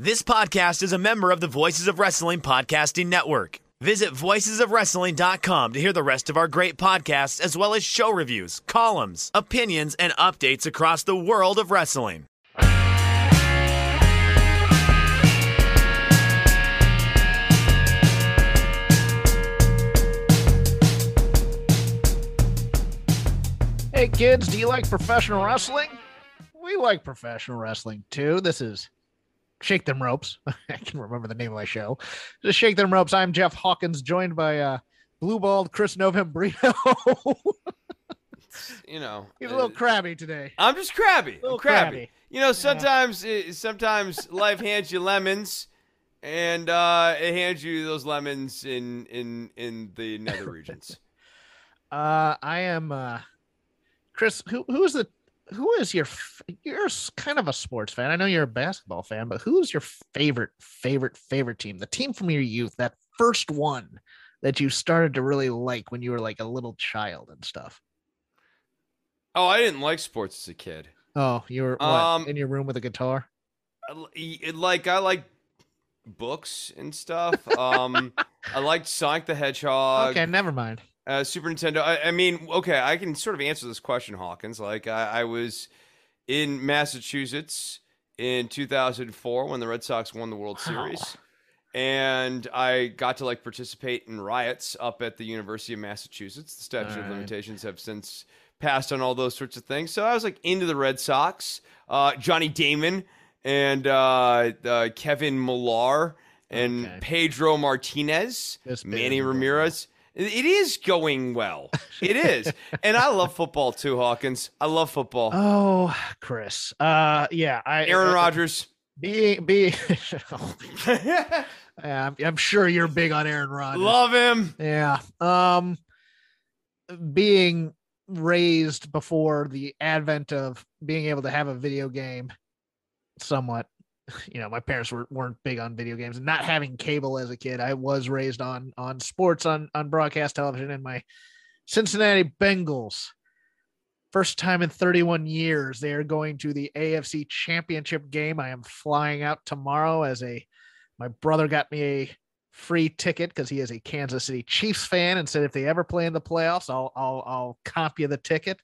This podcast is a member of the Voices of Wrestling Podcasting Network. Visit voicesofwrestling.com to hear the rest of our great podcasts, as well as show reviews, columns, opinions, and updates across the world of wrestling. Hey kids, do you like professional wrestling? We like professional wrestling too. This is Shake Them Ropes. I can remember the name of my show. Just Shake Them Ropes. I'm Jeff Hawkins, joined by uh blue balled Chris Novembrino. you know, He's a little uh, crabby today. I'm just crabby. I'm Little crabby. crabby. You know, sometimes uh, sometimes life hands you lemons, and uh, it hands you those lemons in in in the nether regions. Uh I am uh Chris, who who is the who is your you're kind of a sports fan. I know you're a basketball fan, but who is your favorite favorite favorite team? The team from your youth, that first one that you started to really like when you were like a little child and stuff. oh, I didn't like sports as a kid. Oh, you were what, Um, in your room with a guitar? I l- it- like I like books and stuff. Um, I liked Sonic the Hedgehog. okay, never mind. Uh, Super Nintendo. I, I mean, okay, I can sort of answer this question, Hawkins. Like, I, I was in Massachusetts in 2004 when the Red Sox won the World Wow. Series, and I got to like participate in riots up at the University of Massachusetts. The statute of limitations have since passed on all those sorts of things. So I was like into the Red Sox. Uh, Johnny Damon and uh, Kevin Millar and Okay. Pedro Martinez, Manny Ramirez. It is going well. It is. and I love football too, Hawkins. I love football. Oh, Chris. Uh, yeah, I Aaron uh, Rodgers. Being being, yeah, I'm, I'm sure you're big on Aaron Rodgers. love him. Yeah. Um being raised before the advent of being able to have a video game somewhat you know my parents were, weren't big on video games and not having cable as a kid i was raised on on sports on on broadcast television and my cincinnati bengals first time in 31 years they are going to the afc championship game i am flying out tomorrow as a my brother got me a free ticket because he is a Kansas City Chiefs fan and said if they ever play in the playoffs, I'll I'll I'll comp you the ticket.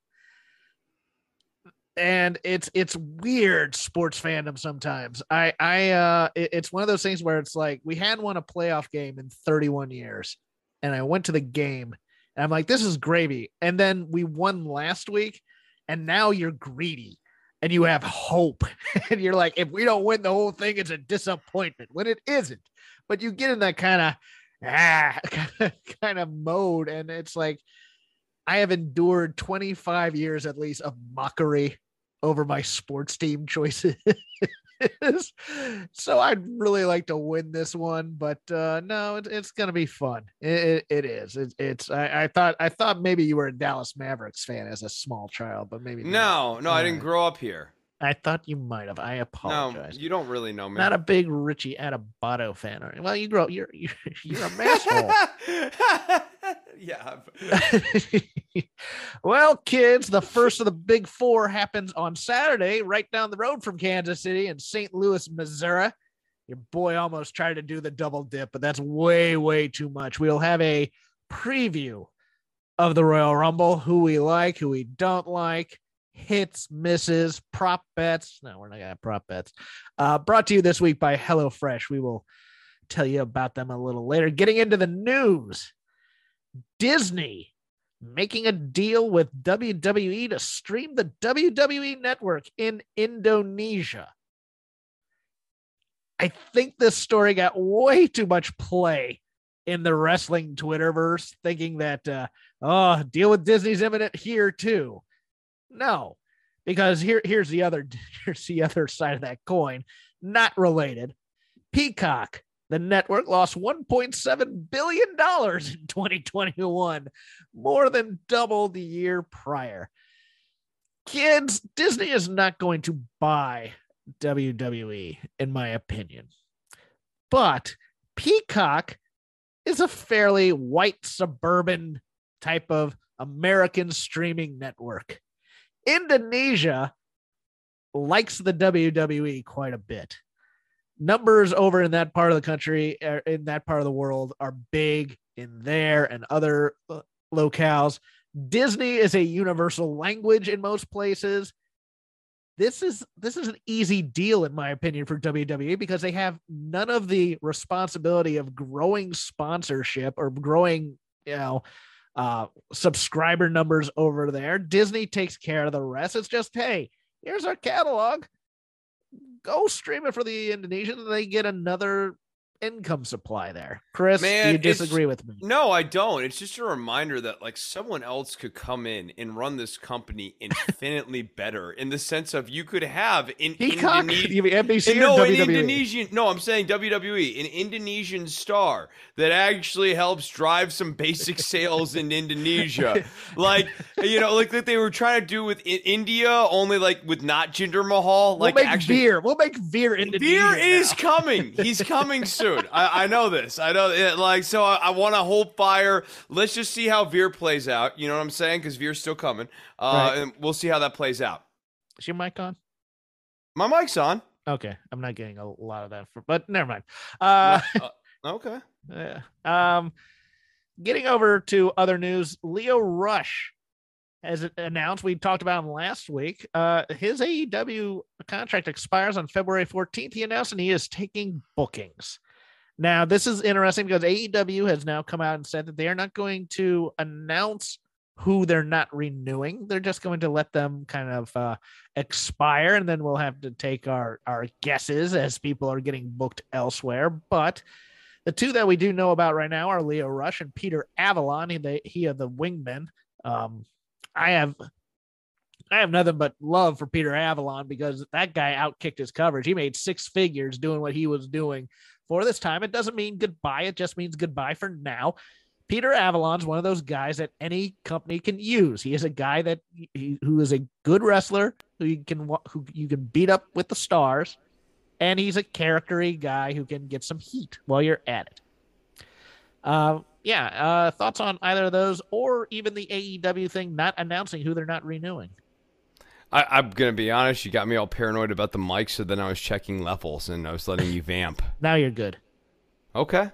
And it's it's weird sports fandom sometimes. I I uh it- it's one of those things where it's like we hadn't won a playoff game in 31 years, and I went to the game and I'm like, this is gravy. And then we won last week, and now you're greedy and you have hope. and you're like, if we don't win the whole thing, it's a disappointment when it isn't but you get in that kind of ah kind of mode and it's like i have endured 25 years at least of mockery over my sports team choices so i'd really like to win this one but uh no it, it's gonna be fun it, it, it is it, it's I, I thought i thought maybe you were a dallas mavericks fan as a small child but maybe not. No, no, I didn't grow up here. I thought you might have i No, apologize you don't really know me. not a big richie Adebayo fan Or, well you grow you're you're, you're a masshole yeah. well, kids, the first of the big four happens on Saturday, right down the road from Kansas City in St. Louis, Missouri. Your boy almost tried to do the double dip, but that's way, way too much. We'll have a preview of the Royal Rumble, who we like, who we don't like, hits, misses, prop bets. No, we're not gonna have prop bets. Uh, brought to you this week by HelloFresh. We will tell you about them a little later. Getting into the news. Disney making a deal with WWE to stream the WWE network in Indonesia. I think this story got way too much play in the wrestling Twitterverse, thinking that, uh, oh, deal with Disney's imminent here too. No, because here, here's the other, here's the other side of that coin, not related. Peacock the network lost $1.7 billion in 2021, more than double the year prior. Kids, Disney is not going to buy WWE, in my opinion. But Peacock is a fairly white suburban type of American streaming network. Indonesia likes the WWE quite a bit. numbers over in that part of the country, er, in that part of the world, are big in there and other uh, locales. Disney is a universal language in most places. This is this is an easy deal in my opinion for WWE because they have none of the responsibility of growing sponsorship or growing, you know, uh subscriber numbers over there. Disney takes care of the rest. It's just, hey, here's our catalog. Go stream it for the Indonesians they get another income supply there. Chris, Man, do you disagree with me? No, I don't. It's just a reminder that like someone else could come in and run this company infinitely better in the sense of you could have in Peacock, Indone- you mean NBC no, an? Indonesian. No, I'm saying WWE, an Indonesian star that actually helps drive some basic sales in Indonesia, like you know, like that they were trying to do with I- India, only like with not Jinder Mahal. We'll Like make actually, Veer. We'll make Veer Indonesia. Beer is now. coming. He's coming soon. I, I know this. I know it. Like, so I, I want to hold fire. Let's just see how Veer plays out. You know what I'm saying? Because Veer's still coming. Uh, Right. And we'll see how that plays out. Is your mic on? My mic's on. Okay, I'm not getting a lot of that, for, but never mind. Uh, Uh, okay. yeah. Um, getting over to other news, Lio Rush has announced. We talked about him last week. Uh, his AEW contract expires on February 14th. He announced, and he is taking bookings. Now, this is interesting because AEW has now come out and said that they are not going to announce who they're not renewing. They're just going to let them kind of uh, expire, and then we'll have to take our our guesses as people are getting booked elsewhere. But the two that we do know about right now are Lio Rush and Peter Avalon. He, he of the Wingmen. Um, I have I have nothing but love for Peter Avalon because that guy outkicked his coverage. He made six figures doing what he was doing for this time. It doesn't mean goodbye. It just means goodbye for now. Peter Avalon's one of those guys that any company can use. He is a guy that he, who is a good wrestler who you can who you can beat up with the stars, and he's a charactery guy who can get some heat while you're at it. Uh, yeah. Uh, thoughts on either of those, or even the AEW thing not announcing who they're not renewing? I, I'm gonna be honest. You got me all paranoid about the mic, so then I was checking levels and I was letting you vamp. Now you're good. Okay.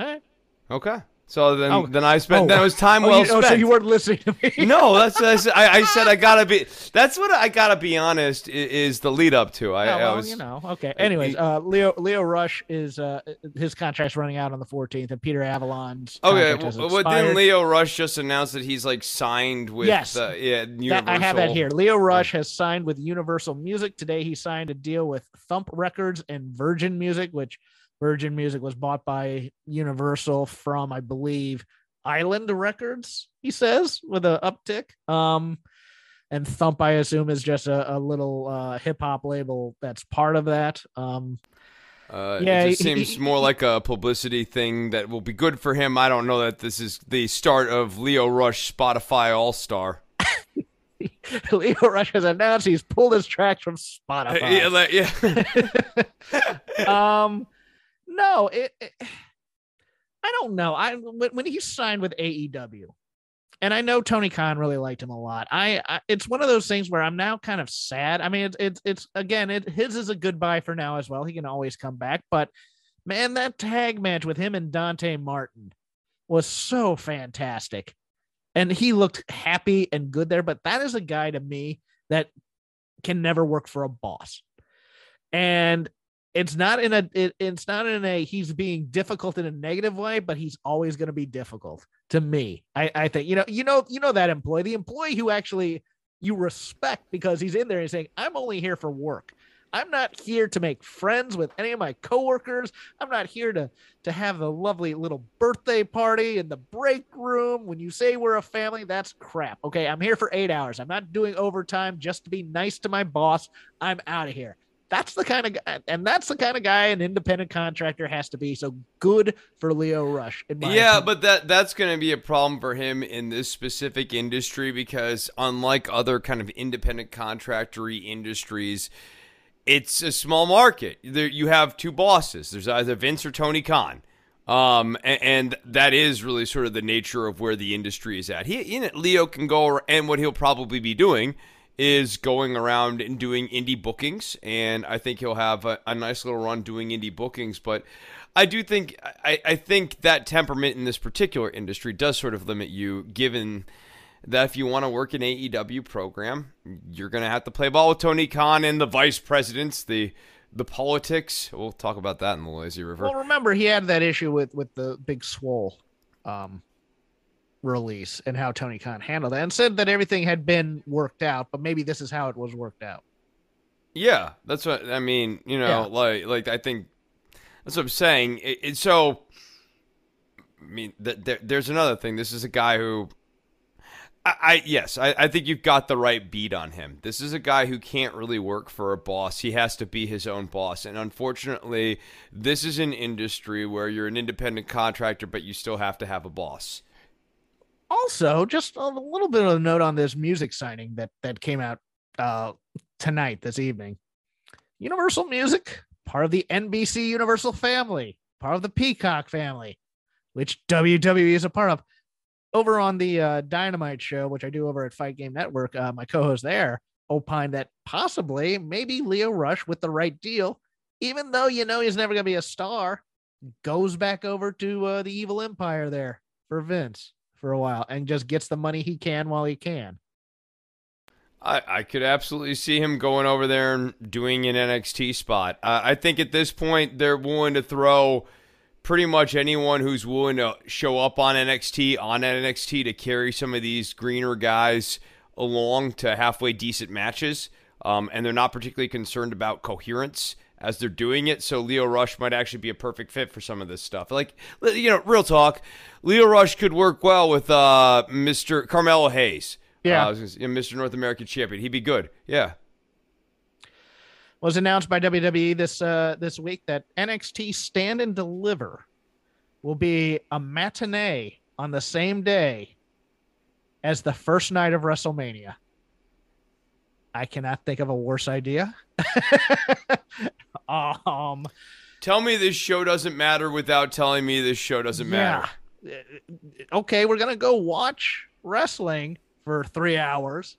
All right. Okay. So then, Oh. then I spent. Oh. That was time Oh, well you, oh, spent. so you weren't listening to me. no, that's, that's I, I said I gotta be. That's what I gotta be honest i- is the lead up to. I, Oh, I was you know, okay. Anyways, uh, Lio Lio Rush is uh his contract's running out on the 14th, and Peter Avalon's okay. Well, what expired. didn't Lio Rush just announced that he's like signed with? Yes. uh, yeah, That- I have that here. Lio Rush has signed with Universal Music today. He signed a deal with Thump Records and Virgin Music, which Virgin Music was bought by Universal from, I believe, Island Records. He says with a uptick. Um, and Thump, I assume, is just a, a little uh, hip hop label that's part of that. Um, Uh, Yeah, it just he- seems more like a publicity thing that will be good for him. I don't know that this is the start of Lio Rush Spotify All Star. Lio Rush has announced he's pulled his tracks from Spotify. Yeah, yeah. um no it, it- i don't know. I when, he signed with aew and i know tony khan really liked him a lot I, I it's one of those things where i'm now kind of sad. I mean it's it's, it's again it his is a goodbye for now as well. He can always come back but man that tag match with him and dante martin was so fantastic. And he looked happy and good there but that is a guy to me that can never work for a boss. And it's not in a it, it's not in a he's being difficult in a negative way but he's always going to be difficult to me. I i think you know you know you know that employee the employee who actually you respect because he's in there and saying i'm only here for work. I'm not here to make friends with any of my coworkers. I'm not here to to have a lovely little birthday party in the break room. When you say we're a family that's crap. Okay i'm here for eight hours. I'm not doing overtime just to be nice to my boss. I'm out of here that's the kind of guy, and that's the kind of guy an independent contractor has to be. So good for Lio Rush. Yeah, opinion. but that that's going to be a problem for him in this specific industry because unlike other kind of independent contractory industries, it's a small market. There you have two bosses. There's either Vince or Tony Khan. Um, and, and that is really sort of the nature of where the industry is at. He, Lio can go, and what he'll probably be doing is going around and doing indie bookings, and I think he'll have a, a nice little run doing indie bookings. But I do think I, I think that temperament in this particular industry does sort of limit you, given that if you want to work an AEW program, you're going to have to play ball with Tony Khan and the vice presidents, the the politics. We'll talk about that in the lazy river. Well, remember he had that issue with with the big swole um, release and how Tony Khan handled that, and said that everything had been worked out, but maybe this is how it was worked out. Yeah, that's what I mean. You know, Yeah. like like I think that's what I'm saying. It, it, so, I mean, th- there, there's another thing. This is a guy who, I, I yes, I, I think you've got the right beat on him. This is a guy who can't really work for a boss. He has to be his own boss, and unfortunately, this is an industry where you're an independent contractor, but you still have to have a boss. Also, just a little bit of a note on this music signing that that came out uh, tonight, this evening. Universal Music, part of the NBC Universal family, part of the Peacock family, which WWE is a part of. Over on the uh, Dynamite show, which I do over at Fight Game Network, uh, my co-host there opined that possibly maybe Lio Rush with the right deal, even though you know he's never going to be a star, goes back over to uh, the Evil Empire there for Vince for a while and just gets the money he can while he can. I, I could absolutely see him going over there and doing an NXT spot. Uh, I think at this point they're willing to throw pretty much anyone who's willing to show up on NXT on NXT to carry some of these greener guys along to halfway decent matches. Um, and they're not particularly concerned about coherence as they're doing it. So Lio Rush might actually be a perfect fit for some of this stuff. Like, you know, real talk, Lio Rush could work well with uh, Mr. Carmelo Hayes. Yeah. Uh, I was gonna say, Mr. North American Champion. He'd be good. Yeah. was announced by WWE this uh, this week that NXT Stand and Deliver will be a matinee on the same day as the first night of WrestleMania. I cannot think of a worse idea. um, Tell me this show doesn't matter without telling me this show doesn't matter. yeah. Okay, we're gonna go watch wrestling for three hours,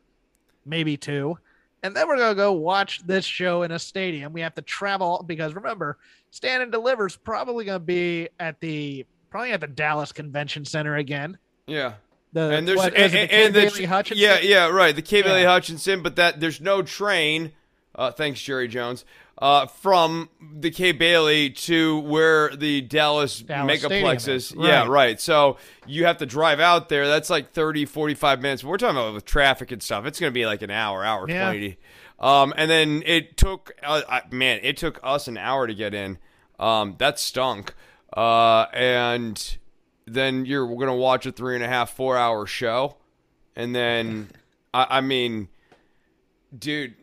maybe two, and then we're gonna go watch this show in a stadium. We have to travel because remember, Stand and Deliver's probably gonna be at the probably at the Dallas Convention Center again. Yeah. The And there's what, and, is the and, and the- Hutchison? yeah, yeah, right. The Kay Bailey Hutchison, but that there's no train. Uh, thanks, Jerry Jones. Uh, from the Kay Bailey to where the Dallas, Dallas Megaplex is. is, Yeah, right. right. So you have to drive out there. That's like 30, 45 minutes. We're talking about with traffic and stuff. It's going to be like an hour, hour Yeah. 20. Um, and then it took, uh, I, man, it took us an hour to get in. Um, that stunk. Uh, and then you're going to watch a three and a half, four hour show. And then, I, I mean, dude,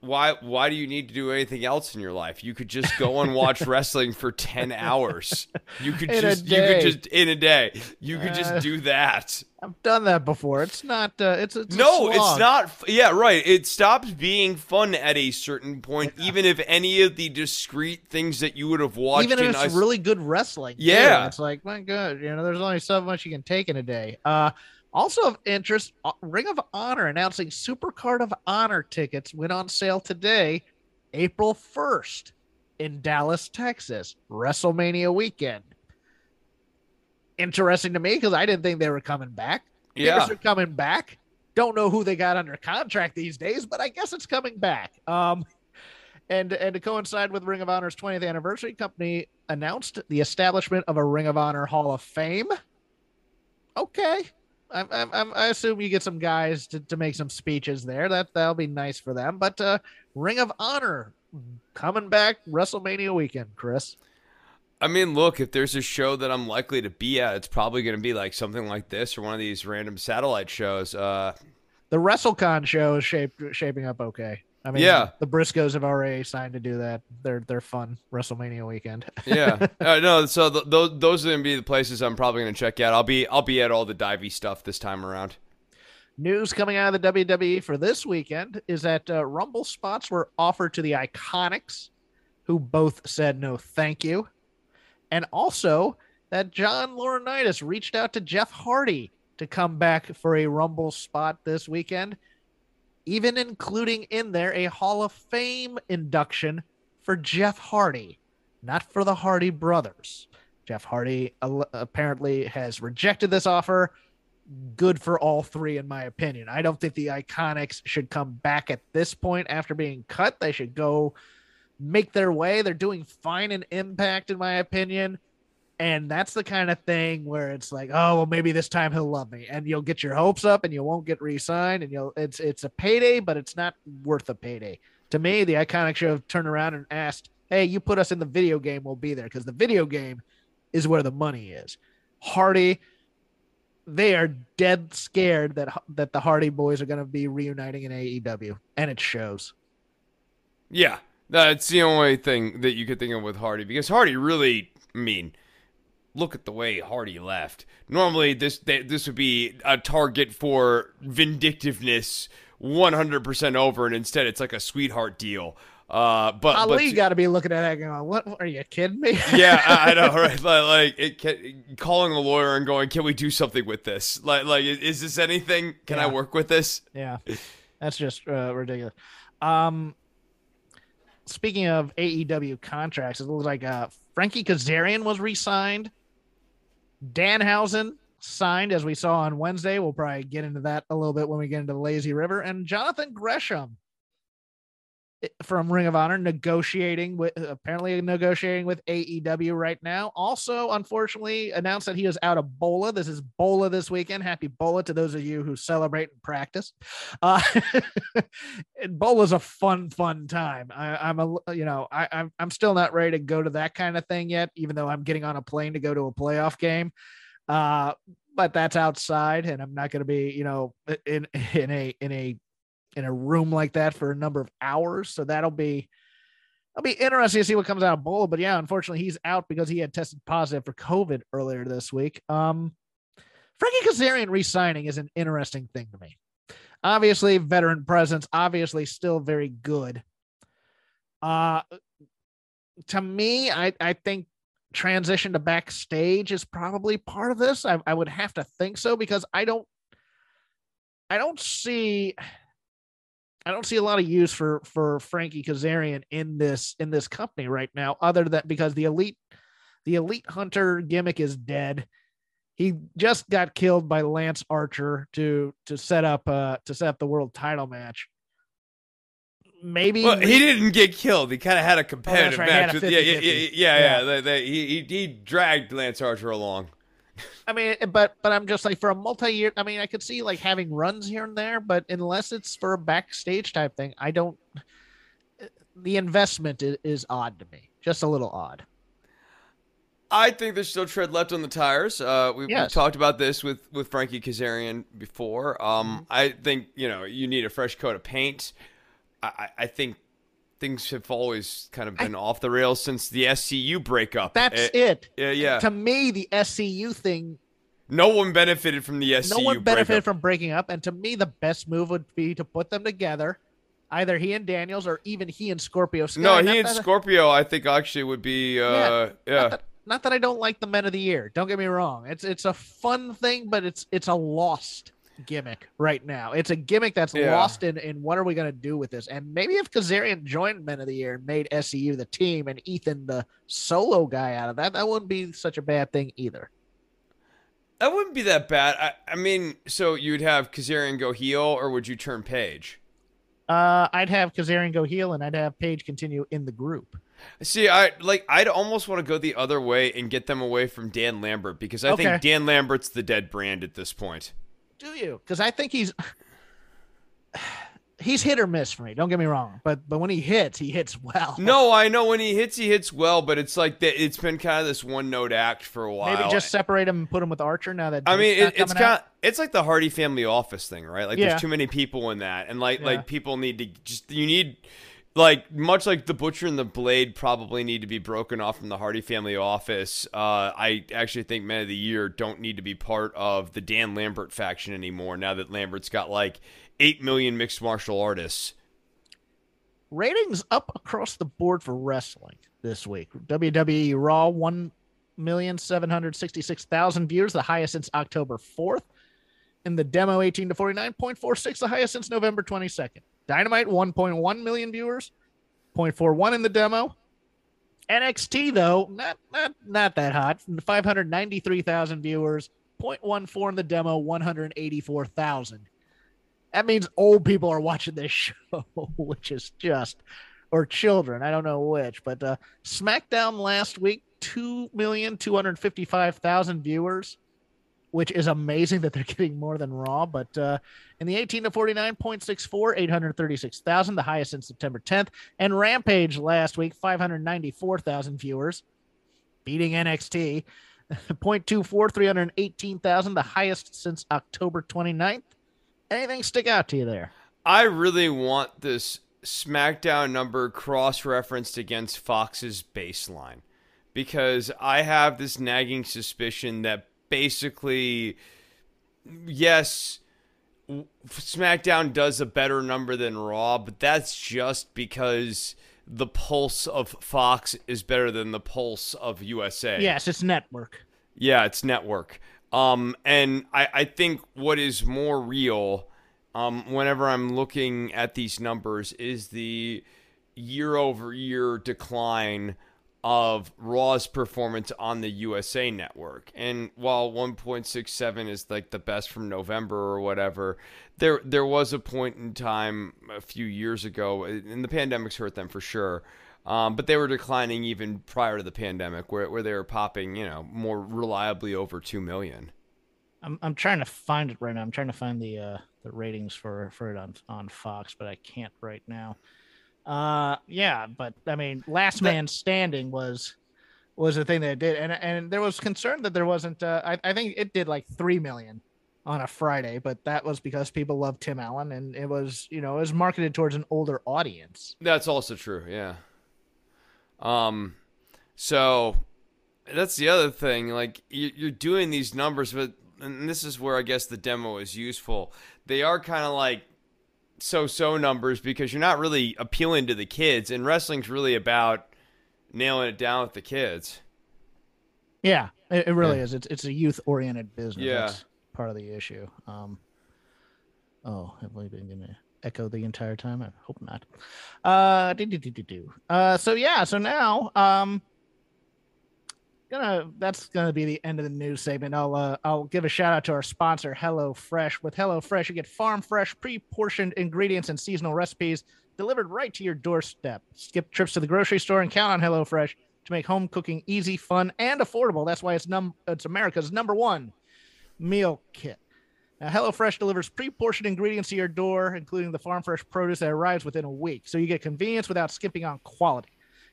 why why do you need to do anything else in your life? You could just go and watch wrestling for ten hours. You could In just you could just in a day. You could Uh, just do that. I've done that before. It's not. Uh, it's, it's a No, it's not. Yeah, right. It stops being fun at a certain point, even if any of the discrete things that you would have watched. even if it's is- really good wrestling. too. Yeah. it's like my god, you know, there's only so much you can take in a day. Uh, also of interest, uh, Ring of Honor announcing Supercard of Honor tickets went on sale today, April 1st, in Dallas, Texas, WrestleMania weekend. Interesting to me because I didn't think they were coming back. yeah, Tickets are coming back. Don't know who they got under contract these days, but I guess it's coming back. Um, and and to coincide with Ring of Honor's 20th anniversary, company announced the establishment of a Ring of Honor Hall of Fame. Okay, I'm, I'm, I'm, I assume you get some guys to, to make some speeches there. That that'll be nice for them. But uh, Ring of Honor coming back WrestleMania weekend, Chris. I mean, look, if there's a show that I'm likely to be at, it's probably going to be like something like this or one of these random satellite shows. Uh, The WrestleCon show is shaped, shaping up okay. I mean, Yeah. the Briscoes have already signed to do that. They're they're fun WrestleMania weekend. yeah, uh, no. So th- those those are going to be the places I'm probably going to check out. I'll be I'll be at all the divey stuff this time around. News coming out of the WWE for this weekend is that uh, Rumble spots were offered to the Iconics, who both said no, thank you, and also that John Laurinaitis reached out to Jeff Hardy to come back for a Rumble spot this weekend. Even including in there a Hall of Fame induction for Jeff Hardy, not for the Hardy brothers. Jeff Hardy apparently has rejected this offer. Good for all three, in my opinion. I don't think the Iconics should come back at this point after being cut. They should go make their way. They're doing fine in Impact, in my opinion. And that's the kind of thing where it's like, oh, well, maybe this time he'll love me, and you'll get your hopes up, and you won't get re-signed, and you'll it's it's a payday, but it's not worth a payday. To me, the Iconic have turned around and asked, "Hey, you put us in the video game, we'll be there," because the video game is where the money is. Hardy, they are dead scared that that the Hardy boys are going to be reuniting in AEW, and it shows. Yeah, that's the only thing that you could think of with Hardy because Hardy really, I mean, look at the way Hardy left. Normally, this this would be a target for vindictiveness, one hundred percent over, and instead, it's like a sweetheart deal. Uh, but Ali got to be looking at that going, "What are you kidding me?" yeah, I, I, know, right? Like, like it, can, calling a lawyer and going, "Can we do something with this? Like, like is this anything? Can yeah. I work with this?" Yeah, that's just uh, ridiculous. Um, speaking of AEW contracts, it looks like uh, Frankie Kazarian was re-signed. Danhausen signed, as we saw on Wednesday. We'll probably get into that a little bit when we get into the Lazy River. And Jonathan Gresham from Ring of Honor negotiating with apparently negotiating with AEW right now. Also, unfortunately, announced that he is out of Bola. This is Bola this weekend. Happy Bola to those of you who celebrate and practice. Uh, Bola's a fun, fun time. I, am a you know I, I'm I'm still not ready to go to that kind of thing yet, even though I'm getting on a plane to go to a playoff game. Uh, but that's outside, and I'm not going to be you know in in a in a in a room like that for a number of hours. So that'll be it'll be interesting to see what comes out of Bola. But yeah, unfortunately, he's out because he had tested positive for COVID earlier this week. Um, Frankie Kazarian re-signing is an interesting thing to me. Obviously, veteran presence, obviously still very good. Uh to me, I, I think transition to backstage is probably part of this. I, I would have to think so because I don't I don't see I don't see a lot of use for for Frankie Kazarian in this in this company right now, other than because the elite the elite hunter gimmick is dead. He just got killed by Lance Archer to to set up uh to set up the world title match. Maybe well, he didn't get killed. He kind of had a competitive oh, right. match. With, yeah, yeah, yeah, yeah, yeah, yeah. They, he, he dragged Lance Archer along. I mean, but but I'm just like for a multi-year. I mean, I could see like having runs here and there, but unless it's for a backstage type thing, I don't. The investment is, is odd to me, just a little odd. I think there's still tread left on the tires. Uh, we, yes. We've talked about this with, with Frankie Kazarian before. Um, mm-hmm. I think you know you need a fresh coat of paint. I, I think things have always kind of been I, off the rails since the SCU breakup. That's it. it. Yeah, yeah. To me, the SCU thing. No one benefited from the SCU. No one benefited breakup. from breaking up, and to me, the best move would be to put them together. Either he and Daniels, or even he and Scorpio Sky. No, he not and that, Scorpio, I think actually would be. Uh, yeah. yeah. Not, that, not that I don't like the Men of the Year. Don't get me wrong. It's it's a fun thing, but it's it's a lost gimmick right now. It's a gimmick that's yeah. lost in in what are we going to do with this? And maybe if Kazarian joined Men of the Year and made SCU the team and Ethan the solo guy out of that, that wouldn't be such a bad thing either. That wouldn't be that bad. I, I mean, so you'd have Kazarian go heel, or would you turn Page? Uh, I'd have Kazarian go heel, and I'd have Page continue in the group. See, I like. I'd almost want to go the other way and get them away from Dan Lambert because I okay. think Dan Lambert's the dead brand at this point. Do you? Because I think he's he's hit or miss for me. Don't get me wrong, but but when he hits, he hits well. No, I know when he hits, he hits well, but it's like that. It's been kind of this one note act for a while. Maybe just separate him and put him with Archer now that I mean it, it's kind of, it's like the Hardy Family Office thing, right? Like yeah. there's too many people in that, and like yeah. like people need to just you need like much like the butcher and the blade probably need to be broken off from the hardy family office uh, i actually think men of the year don't need to be part of the dan lambert faction anymore now that lambert's got like 8 million mixed martial artists. Ratings up across the board for wrestling this week. Wwe raw 1 million 766,000 viewers the highest since october 4th in the demo 18 to 49, 0.46, the highest since November 22nd. Dynamite, 1.1 million viewers, 0.41 in the demo. NXT though, not not not that hot. 593,000 viewers, 0.14 in the demo, 184,000. That means old people are watching this show, which is just or children, I don't know which, but uh SmackDown last week 2,255,000 viewers, which is amazing that they're getting more than Raw. But uh, in the 18 to 49.64, 836,000, the highest since September 10th. And Rampage last week, 594,000 viewers, beating NXT. 0.24, 318,000, the highest since October 29th. Anything stick out to you there? I really want this SmackDown number cross referenced against Fox's baseline because I have this nagging suspicion that basically, yes, SmackDown does a better number than Raw, but that's just because the pulse of Fox is better than the pulse of USA. Yes, it's network. Yeah, it's network. Um, and I, I think what is more real, um, whenever I'm looking at these numbers, is the year over year decline of Raw's performance on the USA network. And while 1.67 is like the best from November or whatever, there there was a point in time a few years ago, and the pandemic's hurt them for sure. Um, but they were declining even prior to the pandemic, where where they were popping, you know, more reliably over two million. I'm I'm trying to find it right now. I'm trying to find the uh, the ratings for for it on on Fox, but I can't right now. Uh, yeah, but I mean, last man standing was was the thing that it did, and and there was concern that there wasn't. Uh, I I think it did like three million on a Friday, but that was because people love Tim Allen, and it was you know it was marketed towards an older audience. That's also true. Yeah. Um, so that's the other thing. Like you're doing these numbers, but and this is where I guess the demo is useful. They are kind of like so-so numbers because you're not really appealing to the kids, and wrestling's really about nailing it down with the kids. Yeah, it, it really yeah. is. It's it's a youth-oriented business. Yeah, That's part of the issue. Um, oh, have we been gonna echo the entire time? I hope not. Uh, do, do, do, do, do. uh, so yeah, so now, um, gonna that's gonna be the end of the news segment. I'll uh, I'll give a shout out to our sponsor, Hello Fresh. With Hello Fresh, you get farm fresh, pre-portioned ingredients and seasonal recipes delivered right to your doorstep. Skip trips to the grocery store and count on Hello Fresh to make home cooking easy, fun, and affordable. That's why it's num it's America's number one meal kit. Now, HelloFresh delivers pre-portioned ingredients to your door, including the farm fresh produce that arrives within a week, so you get convenience without skipping on quality.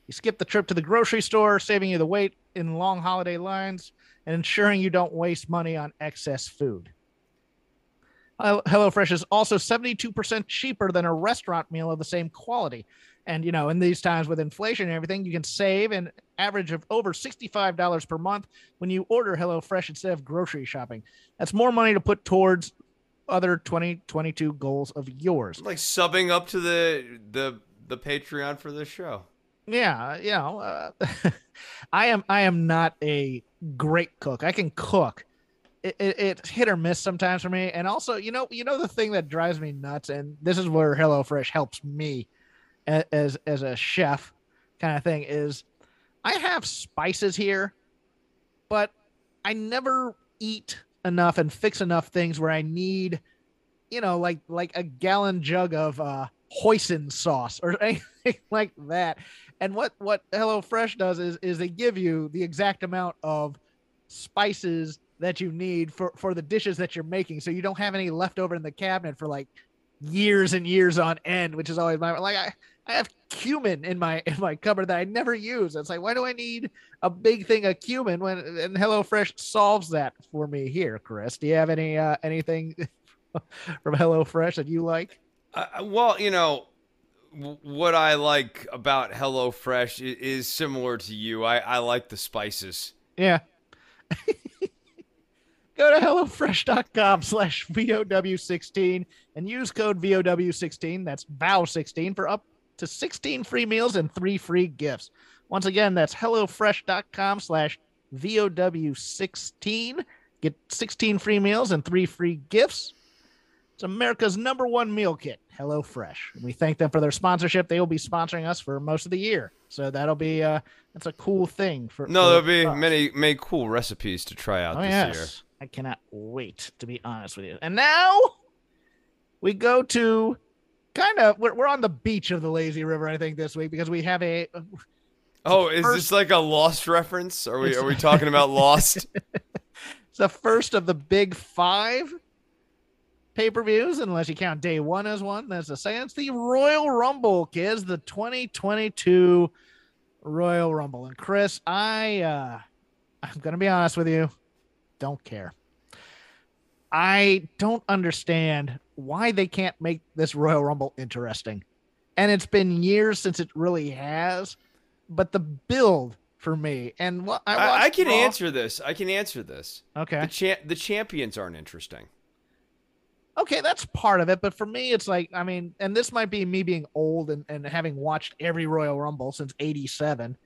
You skip the trip to the grocery store, saving you the wait in long holiday lines and ensuring you don't waste money on excess food. HelloFresh is also 72% cheaper than a restaurant meal of the same quality. And, you know, in these times with inflation and everything, you can save an average of over $65 per month when you order HelloFresh instead of grocery shopping. That's more money to put towards other 2022 goals of yours. Like subbing up to the the the Patreon for this show yeah, you know, uh, I am I am not a great cook. I can cook. It, it, it's hit or miss sometimes for me, and also, you know, you know the thing that drives me nuts, and this is where HelloFresh helps me as as a chef, kind of thing is, I have spices here, but I never eat enough and fix enough things where I need, you know, like like a gallon jug of uh hoisin sauce or anything like that. And what what HelloFresh does is is they give you the exact amount of spices that you need for for the dishes that you're making, so you don't have any left over in the cabinet for like years and years on end, which is always my like I I have cumin in my in my cupboard that I never use. It's like why do I need a big thing of cumin when and HelloFresh solves that for me here, Chris? Do you have any uh, anything from HelloFresh that you like? Uh, well, you know, what I like about HelloFresh is similar to you. I, I like the spices. Yeah. Go to HelloFresh.com slash VOW16 and use code VOW16. That's VOW16 for up to 16 free meals and three free gifts. Once again, that's HelloFresh.com slash VOW16 Get 16 free meals and three free gifts. It's America's number one meal kit, Hello Fresh. We thank them for their sponsorship. They will be sponsoring us for most of the year, so that'll be uh, that's a cool thing for. No, for there'll be us. many many cool recipes to try out Oh this yes, year. I cannot wait to be honest with you. And now we go to kind of we're, we're on the beach of the lazy river, I think, this week because we have a Oh, is first- this like a Lost reference? Are we are we talking about Lost? It's the first of the big five pay per views, unless you count day one as one. That's the second. It's the Royal Rumble, kids. The 2022 Royal Rumble. And Chris, I uh I'm gonna be honest with you, don't care. I don't understand why they can't make this Royal Rumble interesting. And it's been years since it really has, but the build for me and what I, I, I can Raw- answer this. I can answer this. Okay. The cha- the champions aren't interesting. Okay, that's part of it. But for me, it's like, I mean, and this might be me being old and, and having watched every Royal Rumble since 87.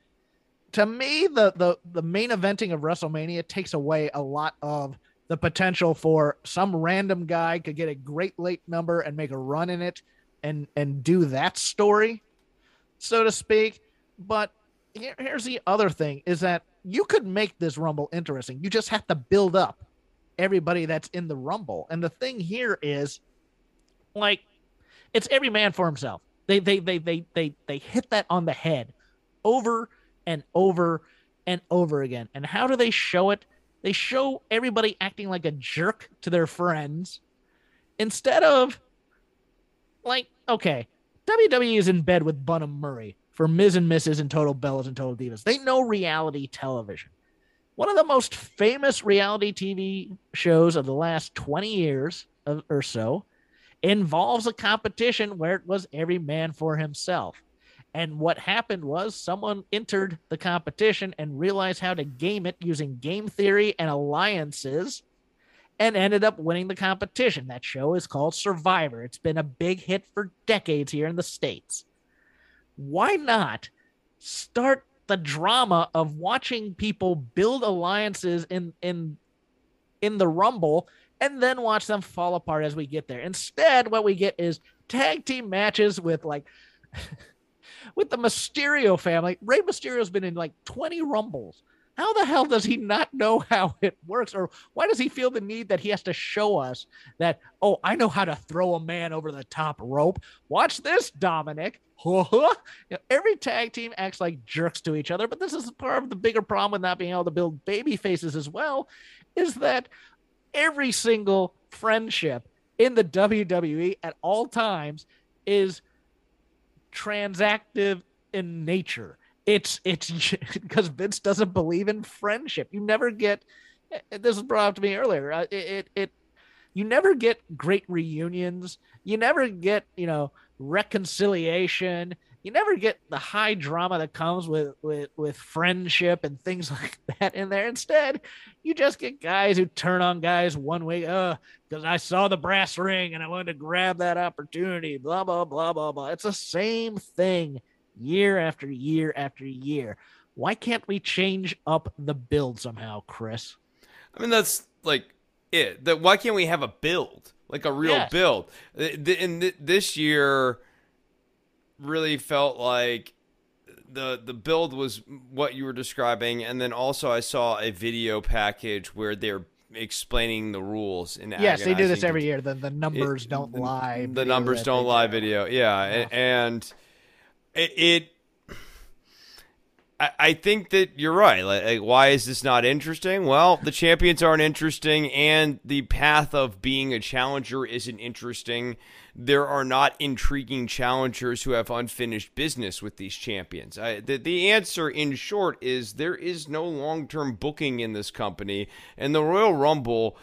To me, the, the, the main eventing of WrestleMania takes away a lot of the potential for some random guy could get a great late number and make a run in it and, and do that story, so to speak. But here, here's the other thing is that you could make this Rumble interesting. You just have to build up everybody that's in the rumble. And the thing here is like it's every man for himself. They they they they they they hit that on the head over and over and over again. And how do they show it? They show everybody acting like a jerk to their friends instead of like okay, WWE is in bed with Bunim Murray for Miz and Mrs. and Total Bellas and Total Divas. They know reality television one of the most famous reality TV shows of the last 20 years or so involves a competition where it was every man for himself. And what happened was someone entered the competition and realized how to game it using game theory and alliances and ended up winning the competition. That show is called Survivor. It's been a big hit for decades here in the States. Why not start the drama of watching people build alliances in in in the rumble and then watch them fall apart as we get there. Instead what we get is tag team matches with like with the mysterio family. Rey mysterio's been in like 20 rumbles how the hell does he not know how it works? Or why does he feel the need that he has to show us that oh i know how to throw a man over the top rope? Watch this dominic. You know, every tag team acts like jerks to each other, but this is part of the bigger problem with not being able to build baby faces as well, is that every single friendship in the WWE at all times is transactive in nature. It's it's because Vince doesn't believe in friendship. You never get this was brought up to me earlier. Uh, It, it it you never get great reunions. You never get you know reconciliation. You never get the high drama that comes with with with friendship and things like that in there. Instead, you just get guys who turn on guys one way, uh, because I saw the brass ring and I wanted to grab that opportunity. Blah blah blah blah blah. It's the same thing year after year after year. Why can't we change up the build somehow, Chris? I mean, that's like it. That why can't we have a build, like a real Yes. build? And this year really felt like the the build was what you were describing, and then also I saw a video package where they're explaining the rules. In Yes, they do this every year. The the numbers it- don't lie. The numbers don't lie video. Yeah. Yeah. a- And it, it I, I think that you're right. Like, like, why is this not interesting? Well, the champions aren't interesting, and the path of being a challenger isn't interesting. There are not intriguing challengers who have unfinished business with these champions. I, the, the answer, in short, is there is no long term booking in this company, and the Royal Rumble,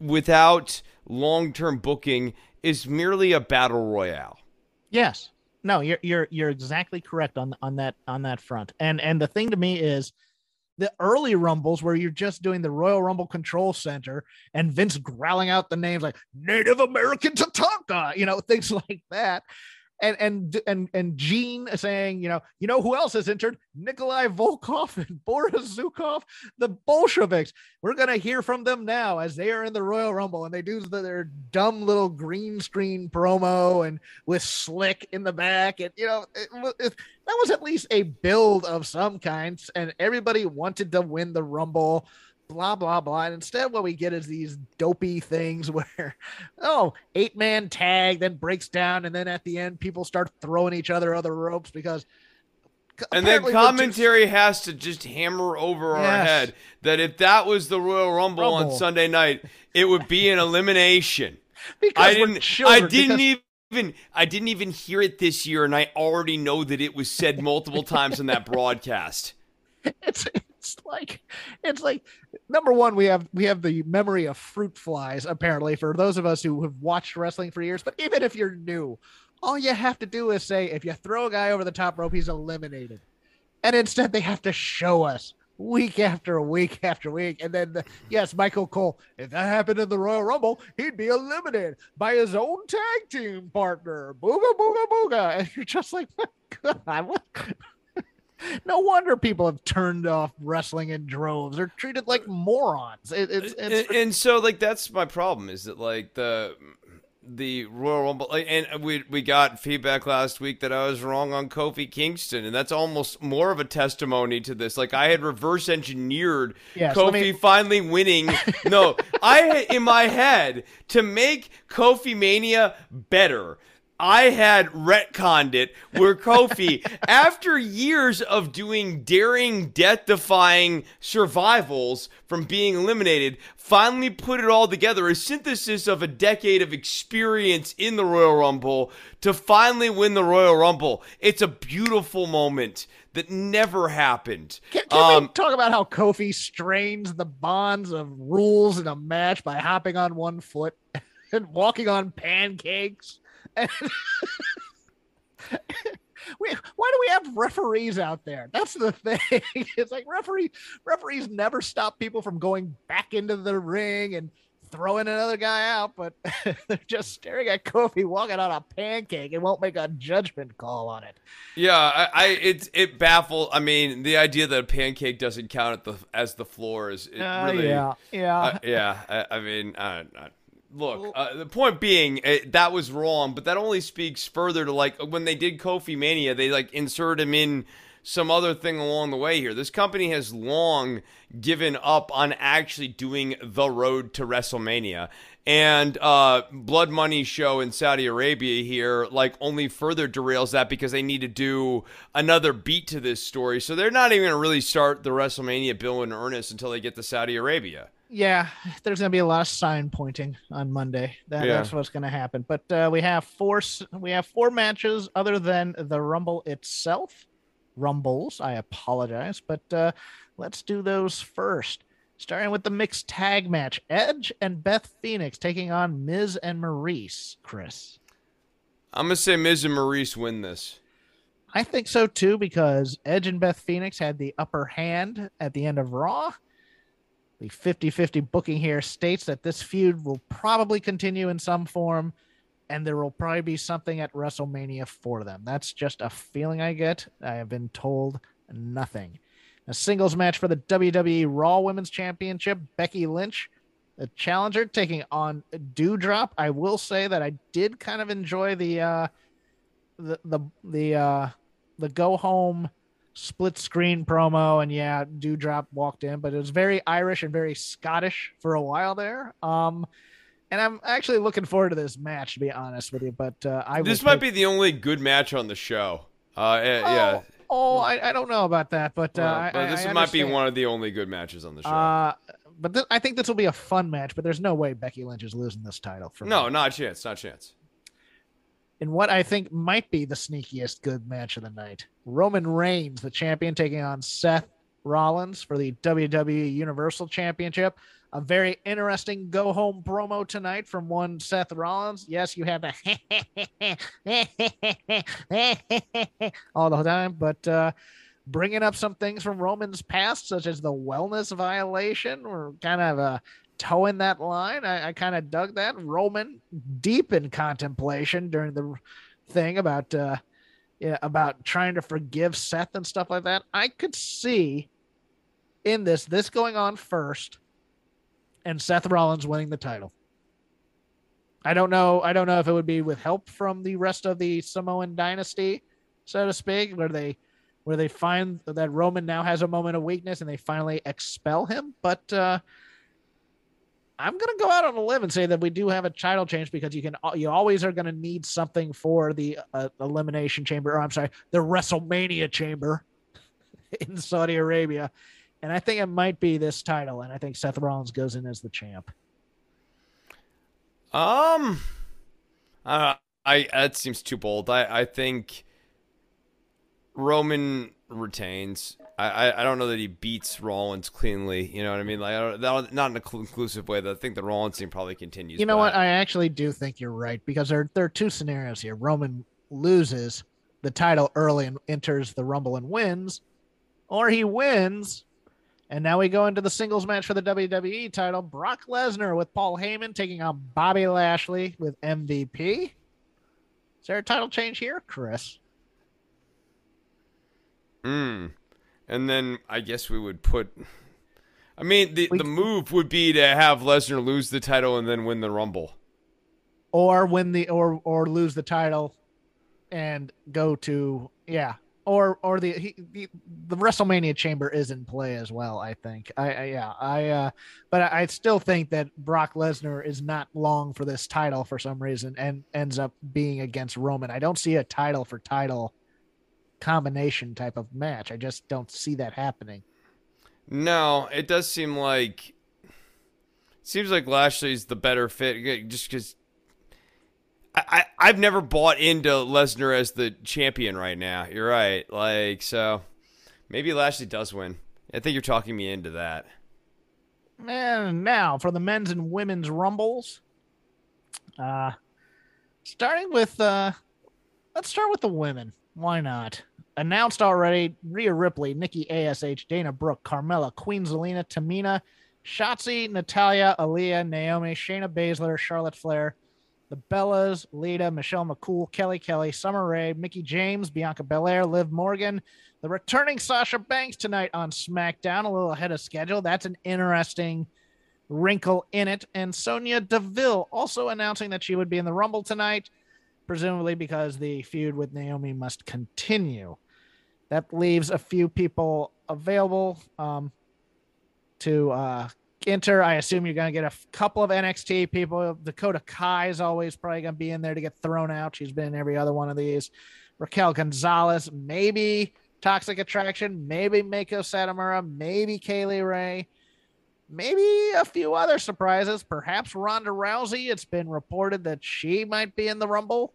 without long term booking, is merely a battle royale. Yes. No, you're you're you're exactly correct on on that on that front. And and the thing to me is the early rumbles where you're just doing the Royal Rumble Control Center and Vince growling out the names like Native American Tatanka, you know, things like that. And and and and Gene saying, you know, you know who else has entered? Nikolai Volkoff and Boris Zhukov, the Bolsheviks. We're gonna hear from them now as they are in the Royal Rumble and they do the, their dumb little green screen promo and with Slick in the back, and you know, it, it, that was at least a build of some kinds, and everybody wanted to win the Rumble blah blah blah. And instead, what we get is these dopey things where, oh, eight man tag, then breaks down, and then at the end, people start throwing each other other ropes because. And then commentary just, has to just hammer over yes. our head that if that was the Royal Rumble, Rumble. on Sunday night, it would be an elimination. because I didn't. Children, I didn't because- even I didn't even hear it this year, and I already know that it was said multiple times in that broadcast. It's it's like it's like number one we have we have the memory of fruit flies apparently for those of us who have watched wrestling for years but even if you're new all you have to do is say if you throw a guy over the top rope he's eliminated and instead they have to show us week after week after week. And then, the, yes, Michael Cole, if that happened in the Royal Rumble, he'd be eliminated by his own tag team partner. Booga, booga, booga. And you're just like, God, what? No wonder people have turned off wrestling in droves. They're treated like morons. It, it's, uh, it's and, and, so like that's my problem is that like the the Royal Rumble and we we got feedback last week that I was wrong on Kofi Kingston and that's almost more of a testimony to this. Like I had reverse engineered yes, Kofi me... finally winning. no, I had in my head to make Kofi Mania better I had retconned it where Kofi, after years of doing daring, death defying survivals from being eliminated, finally put it all together a synthesis of a decade of experience in the Royal Rumble to finally win the Royal Rumble. It's a beautiful moment that never happened. Can, can um, we talk about how Kofi strains the bonds of rules in a match by hopping on one foot and walking on pancakes? we, why do we have referees out there? That's the thing. It's like referee referees never stop people from going back into the ring and throwing another guy out, but they're just staring at Kofi walking on a pancake and won't make a judgment call on it. Yeah, I, I it's it baffles. I mean, the idea that a pancake doesn't count at the as the floor is uh, really yeah yeah uh, yeah. I, I mean, I, I, look, uh, the point being uh, that was wrong, but that only speaks further to like when they did Kofi Mania, they like inserted him in some other thing along the way here. This company has long given up on actually doing the road to WrestleMania. And uh, Blood Money show in Saudi Arabia here, like, only further derails that because they need to do another beat to this story. So they're not even going to really start the WrestleMania bill in earnest until they get to Saudi Arabia yeah, there's going to be a lot of sign pointing on Monday. That, yeah. That's what's going to happen. But uh, we have four we have four matches other than the Rumble itself. Rumbles, I apologize, but uh, let's do those first. Starting with the mixed tag match, Edge and Beth Phoenix taking on Miz and Maryse. Chris, I'm gonna say Miz and Maryse win this. I think so too because Edge and Beth Phoenix had the upper hand at the end of Raw the 50 50 booking here states that this feud will probably continue in some form, and there will probably be something at WrestleMania for them. That's just a feeling I get. I have been told nothing. A singles match for the WWE Raw Women's Championship Becky Lynch, the challenger, taking on Doudrop. I will say that I did kind of enjoy the uh, the the the uh, the go home split screen promo and yeah doudrop walked in but it was very irish and very scottish for a while there. Um and i'm actually looking forward to this match to be honest with you but uh i this might be the only good match on the show. Uh eh, oh, yeah. oh I, I don't know about that but uh well, but this I, I might be one of the only good matches on the show. Uh but th- i think this will be a fun match but there's no way becky lynch is losing this title for no me. not a chance not a chance in what I think might be the sneakiest good match of the night. Roman Reigns, the champion, taking on Seth Rollins for the WWE Universal Championship. A very interesting go home promo tonight from one Seth Rollins. Yes, you have the all the time, but uh, bringing up some things from Roman's past, such as the wellness violation, or kind of a toeing that line. I, I kind of dug that. Roman deep in contemplation during the thing about uh, yeah, about trying to forgive Seth and stuff like that. I could see in this this going on first, and Seth Rollins winning the title. I don't know. I don't know if it would be with help from the rest of the Samoan dynasty, so to speak, where they where they find that Roman now has a moment of weakness and they finally expel him. But uh, I'm going to go out on a limb and say that we do have a title change because you can you always are going to need something for the uh, elimination chamber or I'm sorry, the WrestleMania chamber in Saudi Arabia. And I think it might be this title and I think Seth Rollins goes in as the champ. Um, uh, I that seems too bold. I I think Roman retains. I, I, don't know that he beats Rollins cleanly. You know what I mean? Like I don't, that, not in a conclusive way. That I think the Rollins thing probably continues. You know what? I actually do think you're right because there there are two scenarios here. Roman loses the title early and enters the Rumble and wins, or he wins and now we go into the singles match for the WWE title. Brock Lesnar with Paul Heyman taking on Bobby Lashley with MVP. Is there a title change here, Chris? Hmm. And then I guess we would put. I mean, the, we, the move would be to have Lesnar lose the title and then win the Rumble, or win the or or lose the title and go to yeah or or the, he, the the WrestleMania chamber is in play as well. I think. I, I yeah. I uh, but I, I, still think that Brock Lesnar is not long for this title for some reason and ends up being against Roman. I don't see a title for title combination type of match. I just don't see that happening. No, it does seem like seems like Lashley's the better fit just because I, I've never bought into Lesnar as the champion right now. You're right. Like, so maybe Lashley does win. I think you're talking me into that. And now for the men's and women's rumbles. Uh starting with uh let's start with the women. Why not? Announced already Rhea Ripley, Nikki ASH, Dana Brooke, Carmella, Queen Zelina, Tamina, Shotzi, Natalya, Aliyah, Naomi, Shayna Baszler, Charlotte Flair, the Bellas, Lita, Michelle McCool, Kelly Kelly, Summer Rae, Mickie James, Bianca Belair, Liv Morgan, the returning Sasha Banks tonight on SmackDown, a little ahead of schedule. That's an interesting wrinkle in it. And Sonya Deville also announcing that she would be in the Rumble tonight, presumably because the feud with Naomi must continue. That leaves a few people available um, to uh, enter. I assume you're going to get a f- couple of NXT people. Dakota Kai is always probably going to be in there to get thrown out. She's been in every other one of these. Raquel Gonzalez, maybe Toxic Attraction, maybe Meiko Satomura, maybe Kay Lee Ray, maybe a few other surprises. Perhaps Ronda Rousey. It's been reported that she might be in the Rumble.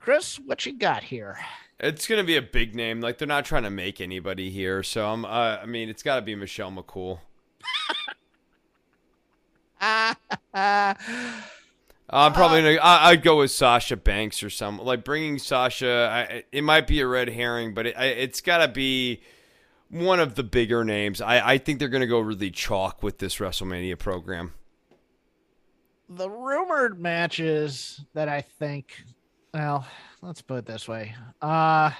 Chris, what you got here? It's gonna be a big name. Like they're not trying to make anybody here. So I'm. Uh, I mean, it's got to be Michelle McCool. I'm probably gonna. I, would go with Sasha Banks or some like bringing Sasha. I, it might be a red herring, but it, it's got to be one of the bigger names. I, I think they're gonna go really chalk with this WrestleMania program. The rumored matches that I think, well, let's put it this way. Uh,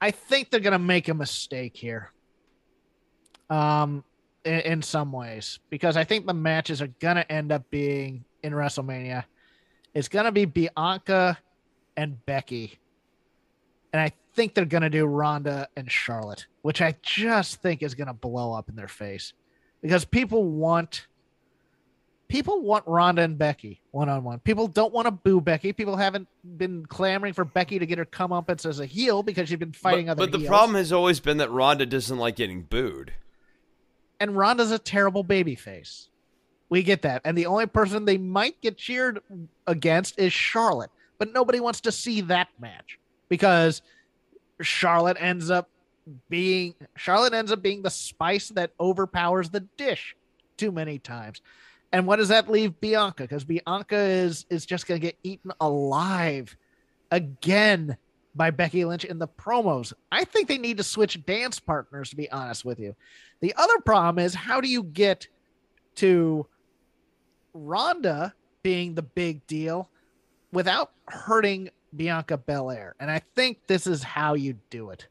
I think they're gonna make a mistake here. Um, in, in some ways because I think the matches are gonna end up being in WrestleMania. It's gonna be Bianca and Becky, and I think they're gonna do Ronda and Charlotte, which I just think is gonna blow up in their face because people want people want Ronda and Becky one on one. People don't want to boo Becky. People haven't been clamoring for Becky to get her comeuppance as a heel because she's been fighting but, other. But the heels. problem has always been that Ronda doesn't like getting booed and Ronda's a terrible baby face. We get that. And the only person they might get cheered against is Charlotte. But nobody wants to see that match because Charlotte ends up being Charlotte ends up being the spice that overpowers the dish too many times. And what does that leave Bianca? Because Bianca is is just gonna get eaten alive again by Becky Lynch in the promos. I think they need to switch dance partners, to be honest with you. The other problem is how do you get to Ronda being the big deal without hurting Bianca Belair. And I think this is how you do it.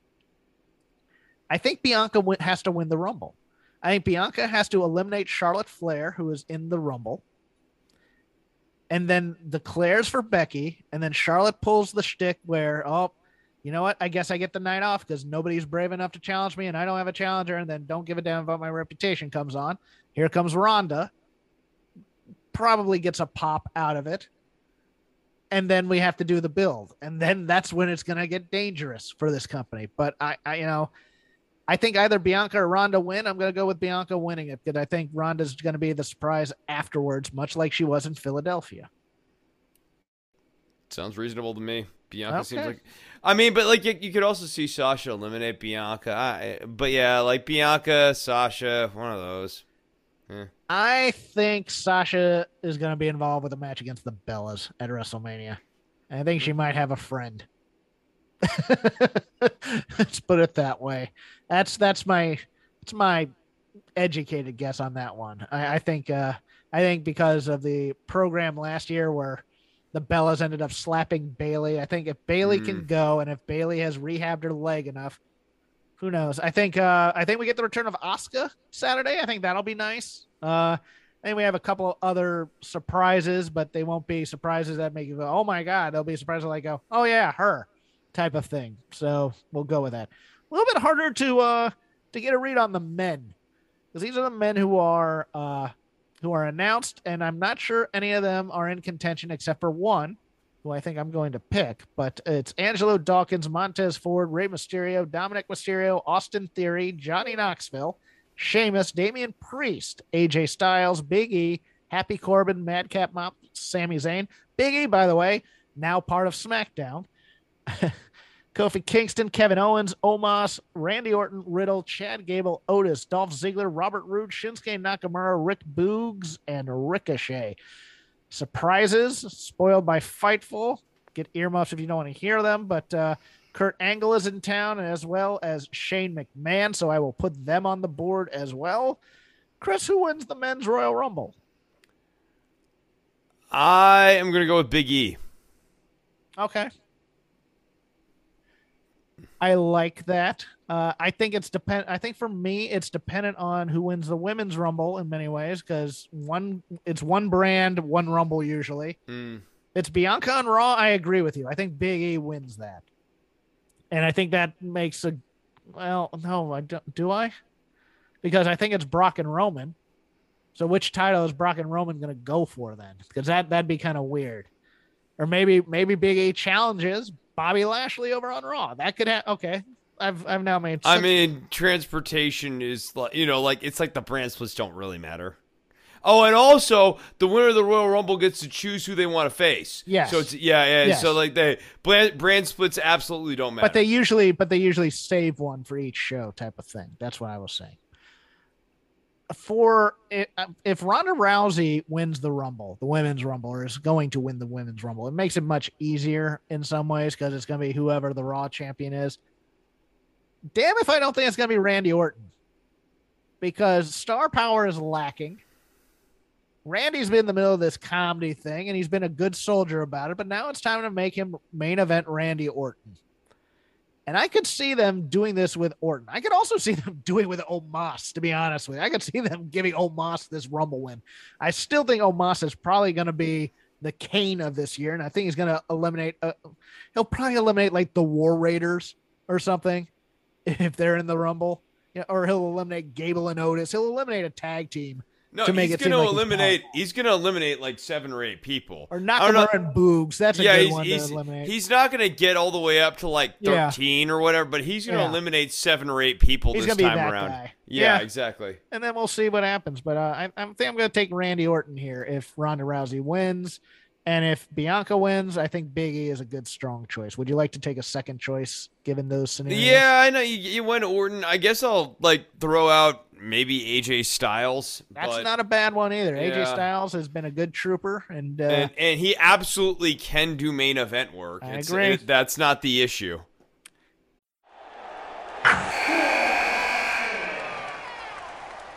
I think Bianca has to win the Rumble. I think Bianca has to eliminate Charlotte Flair, who is in the Rumble. And then declares for Becky. And then Charlotte pulls the shtick where, oh, you know what? I guess I get the night off because nobody's brave enough to challenge me and I don't have a challenger. And then don't give a damn about my reputation comes on. Here comes Ronda. Probably gets a pop out of it. And then we have to do the build. And then that's when it's going to get dangerous for this company. But I, I, you know, I think either Bianca or Ronda win. I'm going to go with Bianca winning it because I think Ronda's going to be the surprise afterwards, much like she was in Philadelphia. Sounds reasonable to me. Bianca okay. seems like, I mean, but like you, you, could also see Sasha eliminate Bianca. I, but yeah, like Bianca, Sasha, one of those. Yeah. I think Sasha is going to be involved with a match against the Bellas at WrestleMania. I think she might have a friend. Let's put it that way. That's that's my it's my educated guess on that one. I, I think uh, I think because of the program last year where the Bellas ended up slapping Bayley. I think if Bayley mm. can go and if Bayley has rehabbed her leg enough, who knows? I think uh, I think we get the return of Asuka Saturday. I think that'll be nice. Uh, and we have a couple of other surprises, but they won't be surprises that make you go, "Oh my god!" They'll be surprises like go, "Oh yeah, her," type of thing. So we'll go with that a little bit harder to uh to get a read on the men because these are the men who are uh who are announced, and I'm not sure any of them are in contention except for one, who I think I'm going to pick. But it's Angelo Dawkins, Montez Ford, Rey Mysterio, Dominik Mysterio, Austin Theory, Johnny Knoxville, Sheamus, Damian Priest, AJ Styles, Big E, Happy Corbin, Madcap Moss, Sami Zayn. Big E, by the way, now part of SmackDown. Kofi Kingston, Kevin Owens, Omos, Randy Orton, Riddle, Chad Gable, Otis, Dolph Ziggler, Robert Roode, Shinsuke Nakamura, Rick Boogs, and Ricochet. Surprises spoiled by Fightful. Get earmuffs if you don't want to hear them, but uh, Kurt Angle is in town as well as Shane McMahon, so I will put them on the board as well. Chris, who wins the men's Royal Rumble? I am going to go with Big E. Okay. I like that. Uh, I think it's depend. I think for me, it's dependent on who wins the women's rumble in many ways because one, it's one brand, one rumble usually. Mm. It's Bianca on Raw. I agree with you. I think Big E wins that, and I think that makes a. Well, no, I don't. Do I? Because I think it's Brock and Roman. So which title is Brock and Roman going to go for then? Because that that'd be kind of weird. Or maybe maybe Big E challenges Bobby Lashley over on Raw. That could happen. okay. I've I've now made. Six- I mean, transportation is like you know, like it's like the brand splits don't really matter. Oh, and also the winner of the Royal Rumble gets to choose who they want to face. Yeah. So it's yeah, yeah. Yes. So like they brand, brand splits absolutely don't matter. But they usually, but they usually save one for each show, type of thing. That's what I was saying for eh, uh, if Ronda Rousey wins the Rumble, the women's Rumble, or is going to win the women's Rumble, it makes it much easier in some ways because it's going to be whoever the Raw champion is. Damn if I don't think it's going to be Randy Orton because star power is lacking. Randy's been in the middle of this comedy thing and he's been a good soldier about it, but now it's time to make him main event Randy Orton. And I could see them doing this with Orton. I could also see them doing with Omos, to be honest with you. I could see them giving Omos this Rumble win. I still think Omos is probably going to be the Kane of this year. And I think he's going to eliminate, uh, he'll probably eliminate like the War Raiders or something if they're in the Rumble. Yeah, or he'll eliminate Gable and Otis. He'll eliminate a tag team no, to make he's going to eliminate. He's, he's going to eliminate like seven or eight people, or Nakamura and Boogs. That's a yeah, good he's, one he's, to eliminate. He's not going to get all the way up to like thirteen yeah. or whatever, but he's going to yeah. eliminate seven or eight people he's this time around. Yeah, yeah, exactly. And then we'll see what happens. But uh, I, I think I'm going to take Randy Orton here if Ronda Rousey wins. And if Bianca wins, I think Big E is a good strong choice. Would you like to take a second choice given those scenarios? Yeah, I know you, you went Orton. I guess I'll like throw out maybe AJ Styles. That's but, not a bad one either. Yeah. AJ Styles has been a good trooper, and, uh, and, and he absolutely can do main event work. I it's, agree. It, that's not the issue.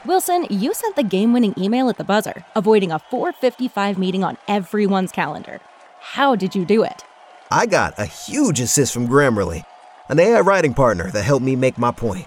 Wilson, you sent the game-winning email at the buzzer, avoiding a 4:55 meeting on everyone's calendar. How did you do it? I got a huge assist from Grammarly, an AI writing partner that helped me make my point.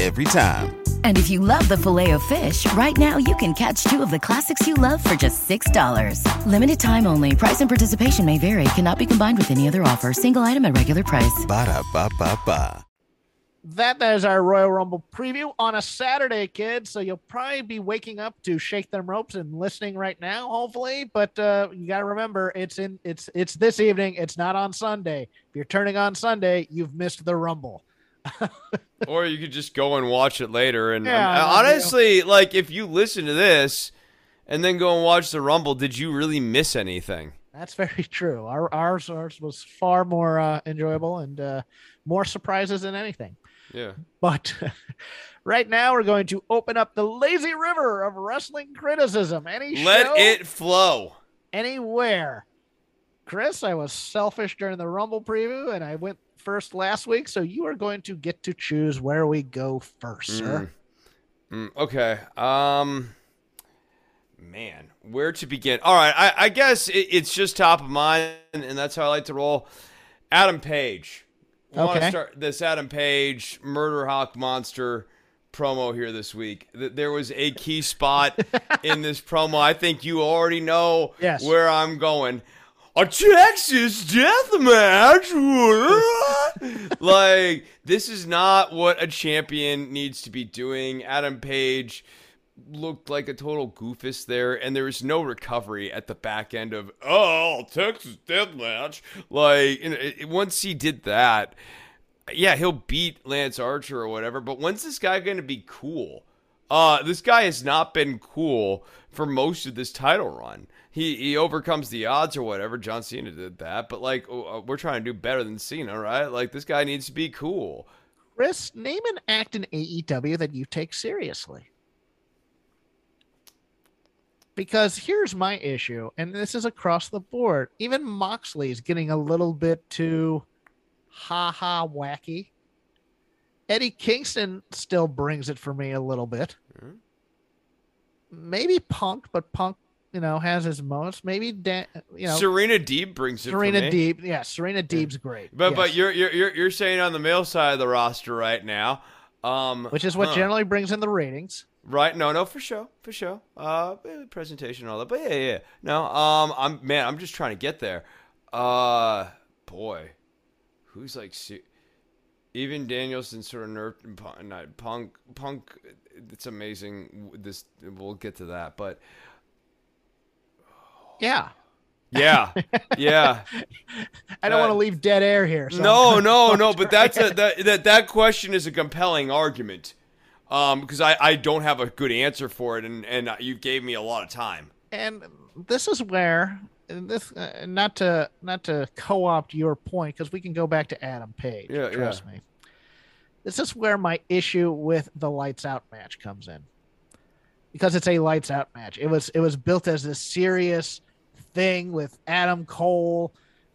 every time. And if you love the filet of fish, right now you can catch two of the classics you love for just $6. Limited time only. Price and participation may vary. Cannot be combined with any other offer. Single item at regular price. Ba da ba ba ba. That is our Royal Rumble preview on a Saturday, kids. So you'll probably be waking up to shake them ropes and listening right now, hopefully. But uh, you got to remember, it's in it's it's this evening. It's not on Sunday. If you're turning on Sunday, you've missed the Rumble. or you could just go and watch it later. And Yeah, um, know. honestly, like if you listen to this and then go and watch the Rumble, did you really miss anything? That's very true. Our ours, ours was far more uh, enjoyable and uh, more surprises than anything. Yeah. But right now, we're going to open up the lazy river of wrestling criticism. Any Let show, it flow. anywhere. Chris, I was selfish during the Rumble preview, and I went first last week, so you are going to get to choose where we go first, sir. Mm, okay. Um, man, where to begin? All right. I, I guess it, it's just top of mind, and that's how I like to roll. Adam Page. We want to Okay. start this Adam Page Murder Hawk Monster promo here this week. There was a key spot in this promo. I think you already know Yes. where I'm going. A Texas death match. like this is not what a champion needs to be doing. Adam Page looked like a total goofus there, and there was no recovery at the back end of oh Texas death match. Like it- once he did that, yeah, he'll beat Lance Archer or whatever. But when's this guy going to be cool? Uh, this guy has not been cool for most of this title run. He he overcomes the odds or whatever. John Cena did that, but like uh, we're trying to do better than Cena, right? Like this guy needs to be cool. Chris, name an act in AEW that you take seriously. Because here's my issue, and this is across the board. Even Moxley's getting a little bit too ha ha wacky. Eddie Kingston still brings it for me a little bit. Maybe Punk, but Punk, you know, has his moments. Maybe Dan, you know, Serena Deeb brings it. for Serena. Deeb. Yeah, Serena Deeb's great. But but yes. you're, you're you're you're saying on the male side of the roster right now, um, which is what huh. generally brings in the ratings. Right? No, no, for sure, for sure. Uh, presentation and all that, but yeah, yeah. No, um, I'm man, I'm just trying to get there. Uh, boy, who's like, even Danielson sort of nerfed Punk, Punk. Punk, it's amazing. This we'll get to that, but Yeah. yeah, yeah. I don't Uh, want to leave dead air here. so no, no, no. But that's a, that that that question is a compelling argument, um, because I I don't have a good answer for it, and and you gave me a lot of time. and this is where this uh, not to not to co-opt your point because we can go back to Adam Page. Yeah, trust me. This is where my issue with the lights out match comes in. Because it's a lights out match. It was it was built as this serious thing with Adam Cole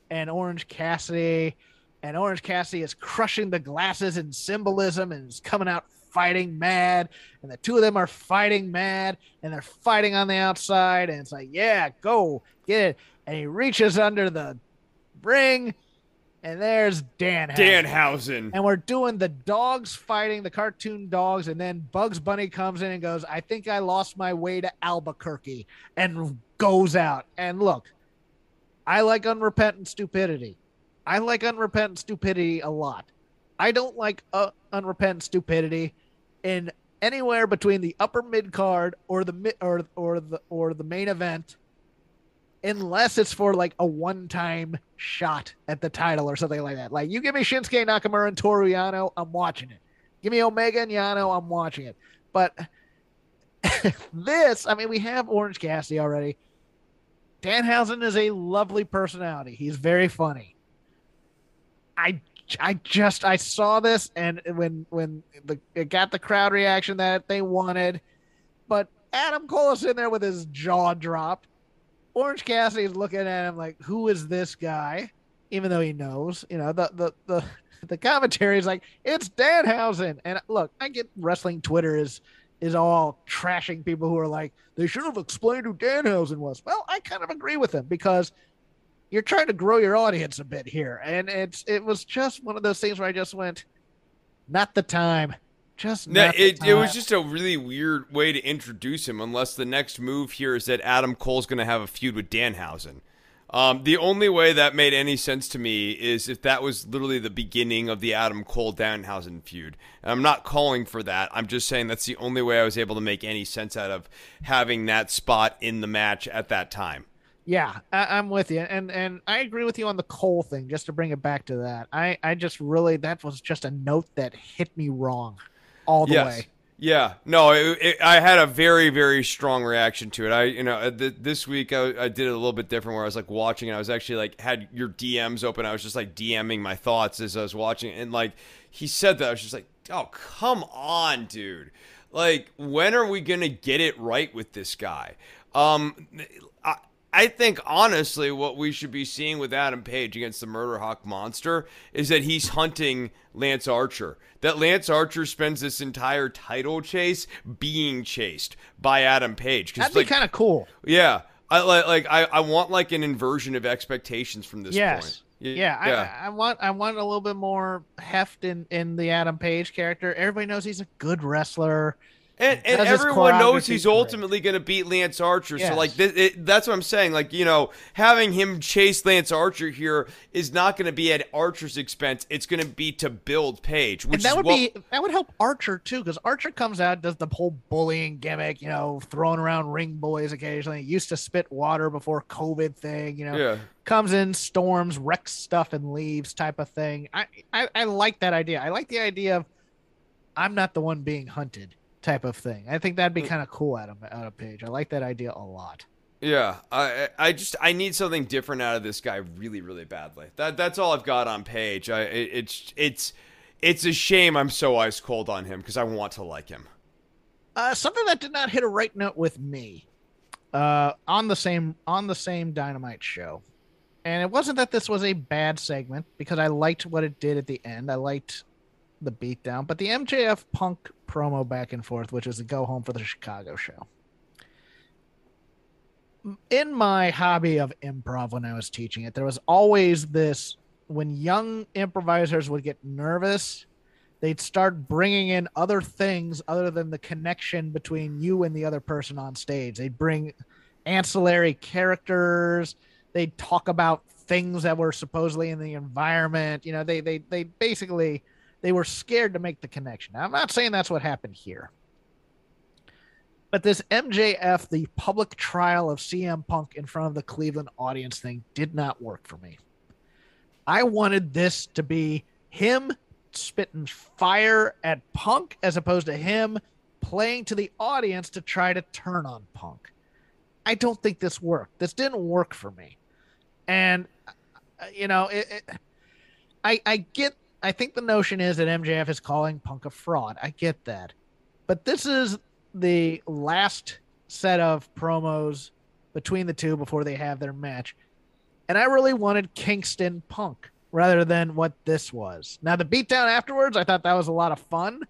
and Orange Cassidy. And Orange Cassidy is crushing the glasses in symbolism and is coming out fighting mad. And the two of them are fighting mad and they're fighting on the outside. And it's like yeah go get it. And he reaches under the ring and there's Dan Danhausen. and we're doing the dogs fighting the cartoon dogs. And then Bugs Bunny comes in and goes I think I lost my way to Albuquerque. And goes out and look I like unrepentant stupidity. I like unrepentant stupidity a lot. I don't like uh, unrepentant stupidity in anywhere between the upper mid card or the mid or or the or the main event unless it's for like a one-time shot at the title or something like that. Like you give me Shinsuke Nakamura and Toru Yano, I'm watching it. Give me Omega and Yano, I'm watching it. But this, I mean, we have Orange Cassidy already. Danhausen is a lovely personality. He's very funny. I I just I saw this and when when the it got the crowd reaction that they wanted, but Adam Cole is in there with his jaw dropped. Orange Cassidy is looking at him like, "Who is this guy?" Even though he knows, you know, the the the the commentary is like, "It's Danhausen." And look, I get wrestling Twitter is is all trashing people who are like, "They should have explained who Danhausen was." Well, I kind of agree with them because you're trying to grow your audience a bit here, and it's it was just one of those things where I just went, "Not the time." Just no, it, it was just a really weird way to introduce him. Unless the next move here is that Adam Cole's going to have a feud with Danhausen. Um, the only way that made any sense to me is if that was literally the beginning of the Adam Cole Danhausen feud. And I'm not calling for that. I'm just saying that's the only way I was able to make any sense out of having that spot in the match at that time. Yeah, I, am with you, and and I agree with you on the Cole thing. Just to bring it back to that, I I just really that was just a note that hit me wrong all the yes. way. Yeah, no, it, it, I had a very, very strong reaction to it. I, you know, uh, th- this week I, I, did it a little bit different, where I was like watching, and I was actually like had your DMs open. I was just like DMing my thoughts as I was watching, and like he said that, I was just like, oh come on, dude! Like, when are we gonna get it right with this guy? Um, I, think honestly, what we should be seeing with Adam Page against the Murder Hawk Monster is that he's hunting Lance Archer that Lance Archer spends this entire title chase being chased by Adam Page. That'd be like, kind of cool. Yeah, I like like I, I want like an inversion of expectations from this yes. point. Yeah, yeah. I, I, want I want a little bit more heft in in the Adam Page character. Everybody knows he's a good wrestler. And, and everyone knows he's ultimately going to beat Lance Archer. Yes. So, like, th- it, that's what I'm saying. Like, you know, having him chase Lance Archer here is not going to be at Archer's expense. It's going to be to build Page, which and that would what... be that would help Archer too, because Archer comes out does the whole bullying gimmick, you know, throwing around ring boys occasionally. Used to spit water before COVID thing, you know. Yeah. Comes in, storms, wrecks stuff, and leaves type of thing. I, I I like that idea. I like the idea of I'm not the one being hunted type of thing. I think that'd be mm. kind of cool out of out of Page. I like that idea a lot. Yeah, I I just I need something different out of this guy really really badly. That that's all I've got on Page. I it, it's it's it's a shame I'm so ice cold on him because I want to like him. Uh, something that did not hit a right note with me. Uh, on the same on the same Dynamite show, and it wasn't that this was a bad segment because I liked what it did at the end. I liked the beatdown, but the MJF Punk promo back and forth, which was a go home for the Chicago show. In my hobby of improv when I was teaching it, there was always this when young improvisers would get nervous, they'd start bringing in other things other than the connection between you and the other person on stage. They'd bring ancillary characters, they'd talk about things that were supposedly in the environment. You know, they they they basically they were scared to make the connection. Now, I'm not saying that's what happened here. But this MJF, the public trial of CM Punk in front of the Cleveland audience thing, did not work for me. I wanted this to be him spitting fire at Punk as opposed to him playing to the audience to try to turn on Punk. I don't think this worked. This didn't work for me. And, uh, you know, it, it, I, I get I think the notion is that MJF is calling Punk a fraud. I get that. But this is the last set of promos between the two before they have their match. And I really wanted Kingston Punk rather than what this was. Now, the beatdown afterwards, I thought that was a lot of fun.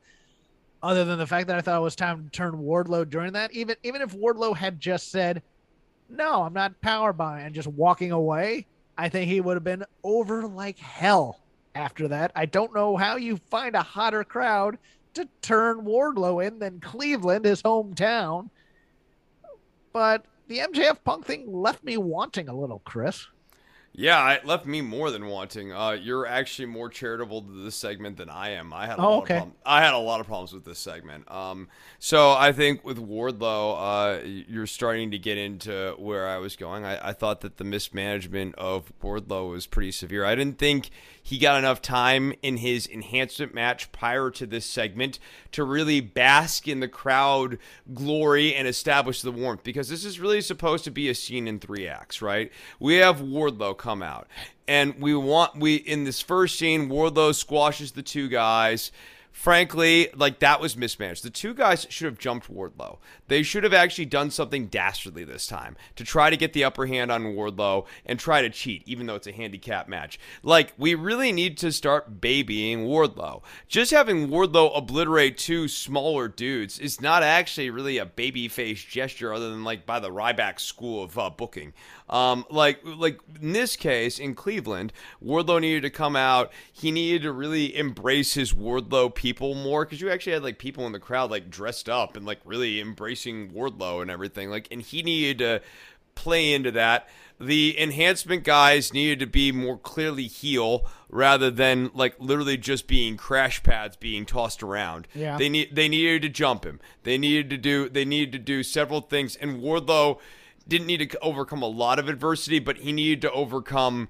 Other than the fact that I thought it was time to turn Wardlow during that, even even if Wardlow had just said, "No, I'm not power by," and just walking away, I think he would have been over like hell after that. I don't know how you find a hotter crowd to turn Wardlow in than Cleveland, his hometown. But the MJF Punk thing left me wanting a little, Chris. Yeah, it left me more than wanting. Uh, you're actually more charitable to this segment than I am. I had a Oh, lot okay. of problems. I had a lot of problems with this segment. Um, so I think with Wardlow, uh, you're starting to get into where I was going. I, I thought that the mismanagement of Wardlow was pretty severe. I didn't think he got enough time in his enhancement match prior to this segment to really bask in the crowd glory and establish the warmth because this is really supposed to be a scene in three acts, right? We have Wardlow come out. And we want we in this first scene Wardlow squashes the two guys frankly, like that was mismanaged. The two guys should have jumped Wardlow. They should have actually done something dastardly this time to try to get the upper hand on Wardlow and try to cheat, even though it's a handicap match. Like, we really need to start babying Wardlow. Just having Wardlow obliterate two smaller dudes is not actually really a babyface gesture other than like by the Ryback school of uh, booking. Um, like, like in this case in Cleveland, Wardlow needed to come out. He needed to really embrace his Wardlow people more because you actually had like people in the crowd like dressed up and like really embracing Wardlow and everything. Like, and he needed to play into that. The enhancement guys needed to be more clearly heel rather than like literally just being crash pads being tossed around. Yeah. They need they needed to jump him. They needed to do they needed to do several things and Wardlow didn't need to overcome a lot of adversity, but he needed to overcome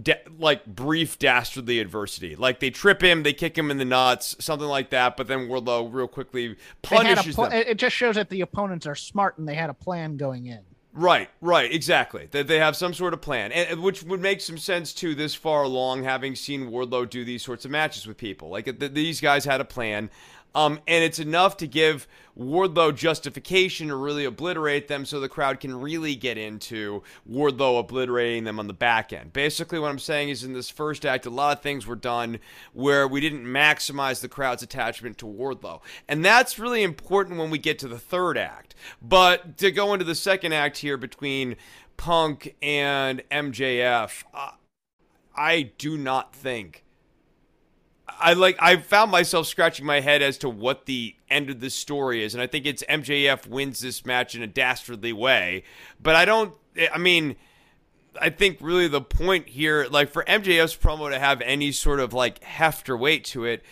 da- like brief dastardly adversity. Like they trip him, they kick him in the nuts, something like that. But then Wardlow real quickly They had a punishes pl- them. It just shows that the opponents are smart and they had a plan going in. Right, right, exactly. That they have some sort of plan, and and which would make some sense too. This far along, having seen Wardlow do these sorts of matches with people, like th- these guys had a plan, um, and it's enough to give Wardlow justification to really obliterate them, so the crowd can really get into Wardlow obliterating them on the back end. Basically, what I'm saying is, in this first act, a lot of things were done where we didn't maximize the crowd's attachment to Wardlow, and that's really important when we get to the third act. But to go into the second act here between Punk and MJF, uh, I do not think. I like I found myself scratching my head as to what the end of the story is and I think it's MJF wins this match in a dastardly way. But I don't I mean I think really the point here like for MJF's promo to have any sort of like heft or weight to it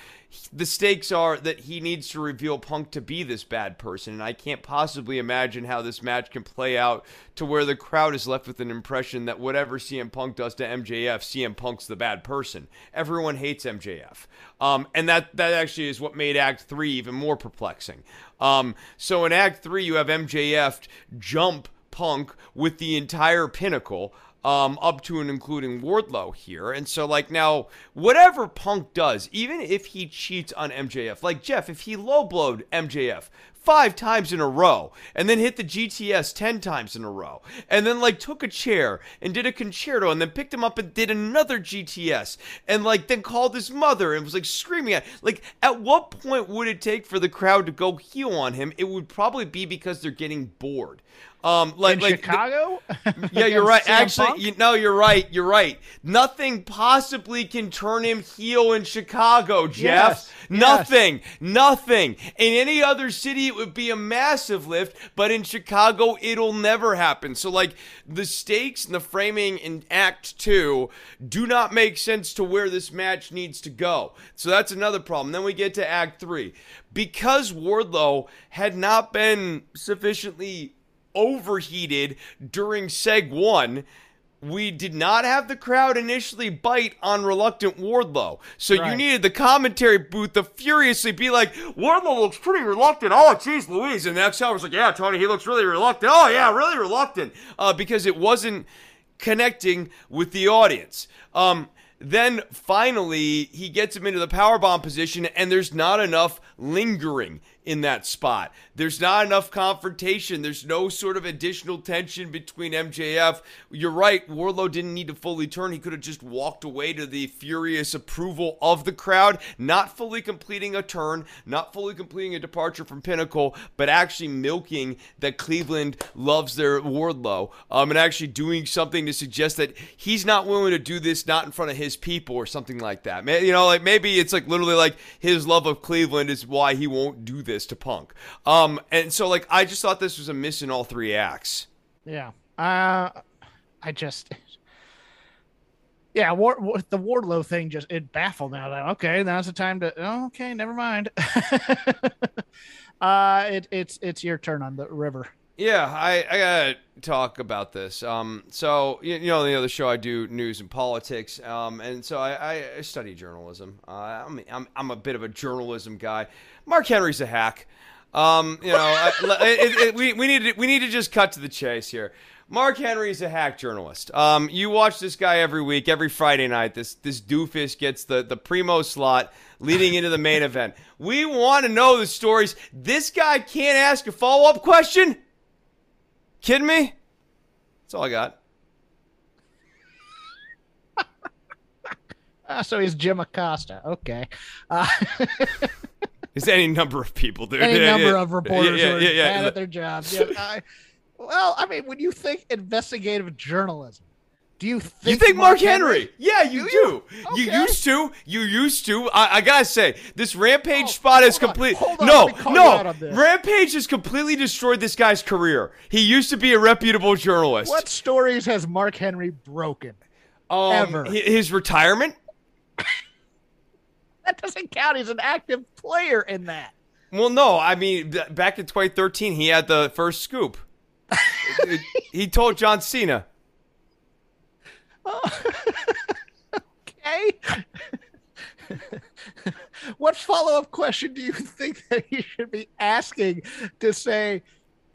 the stakes are that he needs to reveal Punk to be this bad person, and I can't possibly imagine how this match can play out to where the crowd is left with an impression that whatever CM Punk does to MJF, CM Punk's the bad person. Everyone hates MJF, um, and that that actually is what made Act Three even more perplexing. Um, so in Act Three, you have MJF jump Punk with the entire pinnacle um, up to and including Wardlow here. And so, like, now, whatever Punk does, even if he cheats on MJF, like Jeff, if he low blowed MJF five times in a row and then hit the GTS 10 times in a row and then, like, took a chair and did a concerto and then picked him up and did another GTS and, like, then called his mother and was, like, screaming at, like, at what point would it take for the crowd to go heel on him? It would probably be because they're getting bored. Um, like, In like the- Chicago? yeah, you're right. Actually, you, no, you're right. You're right. Nothing possibly can turn him heel in Chicago, Jeff. Yes, yes. Nothing. Nothing. In any other city, it would be a massive lift, but in Chicago, it'll never happen. So, like, the stakes and the framing in Act Two do not make sense to where this match needs to go. So that's another problem. Then we get to Act Three. Because Wardlow had not been sufficiently overheated during seg 1 we did not have the crowd initially bite on reluctant Wardlow. So you needed the commentary booth to furiously be like, Wardlow looks pretty reluctant. Oh, geez, Louise. And the next hour was like, yeah, Tony, he looks really reluctant. Oh, yeah, really reluctant. Uh, because it wasn't connecting with the audience. Um, then finally, he gets him into the powerbomb position, and there's not enough lingering in that spot. There's not enough confrontation. There's no sort of additional tension between MJF. You're right, Wardlow didn't need to fully turn. He could have just walked away to the furious approval of the crowd, not fully completing a turn, not fully completing a departure from Pinnacle, but actually milking that Cleveland loves their Wardlow, um, and actually doing something to suggest that he's not willing to do this not in front of his people or something like that. You know, like maybe it's like literally like his love of Cleveland is why he won't do this to Punk. Um, and so like I just thought this was a miss in all three acts. Yeah. Uh, I just Yeah, War, War, the Wardlow thing just it baffled me. I was like, okay, now's the time to. Okay, never mind. uh, it, it's it's your turn on the river. Yeah, I, I gotta talk about this. Um, so you, you know the other show I do news and politics. Um, and so I, I study journalism. Uh, I'm, I'm I'm a bit of a journalism guy. Mark Henry's a hack. Um, you know, I, it, it, we we need to, we need to just cut to the chase here. Mark Henry's a hack journalist. Um, you watch this guy every week, every Friday night. This this doofus gets the the primo slot leading into the main event. We want to know the stories. This guy can't ask a follow up question. Kidding me? That's all I got. uh, so he's Jim Acosta. Okay. Uh, Is any number of people, dude? Any Yeah, number yeah. of reporters Yeah, who are yeah, yeah, bad at their jobs. Yeah, I, well, I mean, when you think investigative journalism, do you think You think Mark Henry? Yeah, you Do do. you? You used to. You used to. I, I gotta say, this Rampage Oh, spot is complete. on, no, let me call you out no. Rampage has completely destroyed this guy's career. He used to be a reputable journalist. What stories has Mark Henry broken? Um, ever? His retirement. That doesn't count. He's an active player in that. Well, no. I mean, back in 2013, he had the first scoop. he told John Cena. Okay. what follow up question do you think that he should be asking to say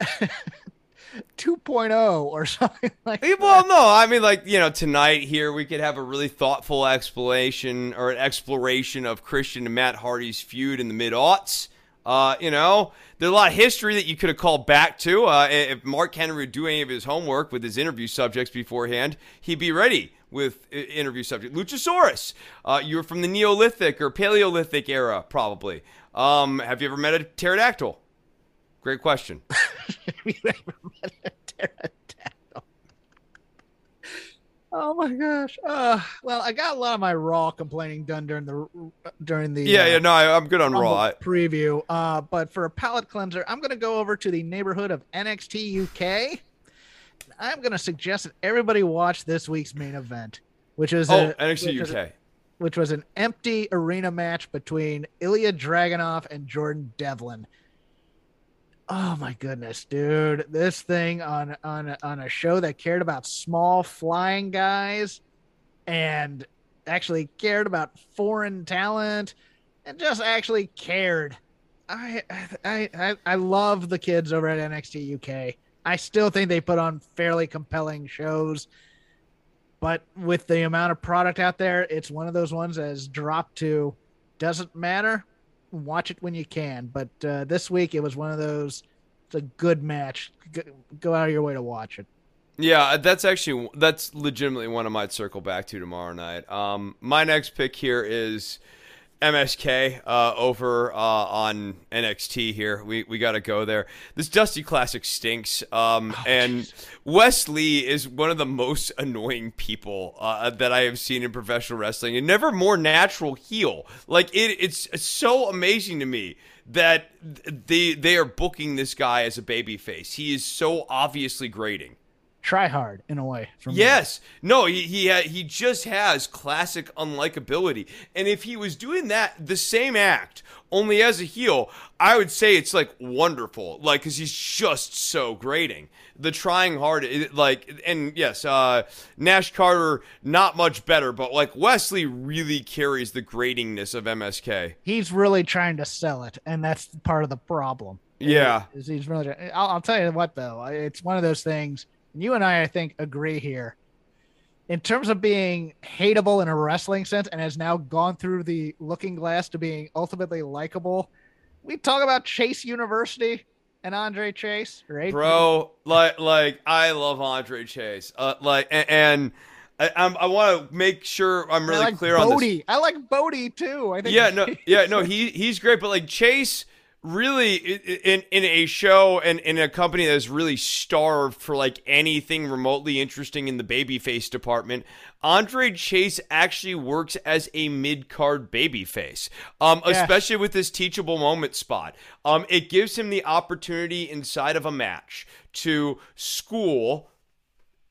2.0 or something like Eh, Well, no, I mean, like you know, tonight here we could have a really thoughtful explanation or an exploration of Christian and Matt Hardy's feud in the mid aughts. Uh, you know, there's a lot of history that you could have called back to. Uh, if Mark Henry would do any of his homework with his interview subjects beforehand, he'd be ready with interview subject. Luchasaurus, uh, you're from the Neolithic or Paleolithic era, probably. Um, have you ever met a pterodactyl? Great question. Have you ever met a pterodactyl? Oh my gosh. Uh, well, I got a lot of my raw complaining done during the during the Yeah, uh, yeah, no, I, I'm good on Rumble Raw. Preview. Uh, but for a palate cleanser, I'm going to go over to the neighborhood of NXT UK. I'm going to suggest that everybody watch this week's main event, which is Oh, a, NXT which UK. which was an empty arena match between Ilya Dragunov and Jordan Devlin. Oh my goodness, dude! This thing on on on a show that cared about small flying guys, and actually cared about foreign talent, and just actually cared. I I I, I love the kids over at NXT UK. I still think they put on fairly compelling shows but with the amount of product out there, it's one of those ones that has dropped to doesn't matter. Watch it when you can. But uh, this week it was one of those. It's a good match. Go, out of your way to watch it. Yeah, that's actually that's legitimately one I might circle back to tomorrow night. Um, my next pick here is MSK uh, over uh, on NXT. Here, we we got to go there. This Dusty Classic stinks, um, and Wes Lee is one of the most annoying people uh, that I have seen in professional wrestling, and never more natural heel. Like it, it's so amazing to me that they they are booking this guy as a babyface. He is so obviously grating. Try hard in a way. For me. Yes. No, he he ha- he just has classic unlikability. And if he was doing that the same act only as a heel, I would say it's like wonderful. Like cuz he's just so grating. The trying hard it- like and yes, uh Nash Carter not much better, but like Wes Lee really carries the gratingness of MSK. He's really trying to sell it, and that's part of the problem. Yeah. Is he's really. I'll, I'll tell you what though, it's one of those things. You and I, I think, agree here. In terms of being hateable in a wrestling sense, and has now gone through the looking glass to being ultimately likable. We talk about Chase University and Andre Chase, right? bro. Like, like I love Andre Chase. Uh, like, and, and I, I'm, I want to make sure I'm really like clear on this. I like Bodie too. I think. Yeah, no, yeah, no. He he's great, but like Chase really in in a show and in a company that's really starved for like anything remotely interesting in the babyface department. Andre Chase actually works as a mid card babyface, um, Yes. especially with this teachable moment spot. Um, it gives him the opportunity inside of a match to school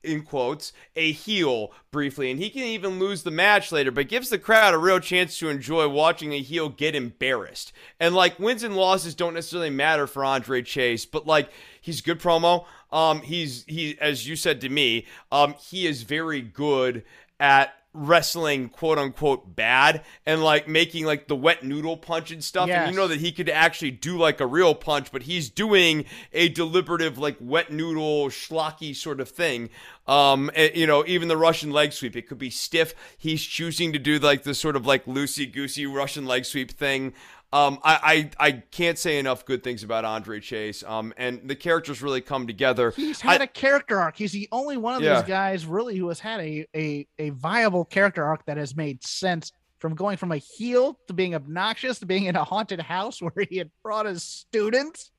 in quotes, a heel briefly, and he can even lose the match later, but gives the crowd a real chance to enjoy watching a heel get embarrassed. And like wins and losses don't necessarily matter for Andre Chase, but like he's good promo. Um, he's he as you said to me, um, he is very good at wrestling quote unquote bad and like making like the wet noodle punch and stuff Yes. and you know that he could actually do like a real punch but he's doing a deliberative like wet noodle schlocky sort of thing. Um and, you know even the russian leg sweep it could be stiff. He's choosing to do like this sort of like loosey goosey russian leg sweep thing um, I, I I can't say enough good things about Andre Chase. Um, and the characters really come together. He's had I- a character arc. He's the only one of Yeah. these guys really who has had a, a a viable character arc that has made sense from going from a heel to being obnoxious to being in a haunted house where he had brought his students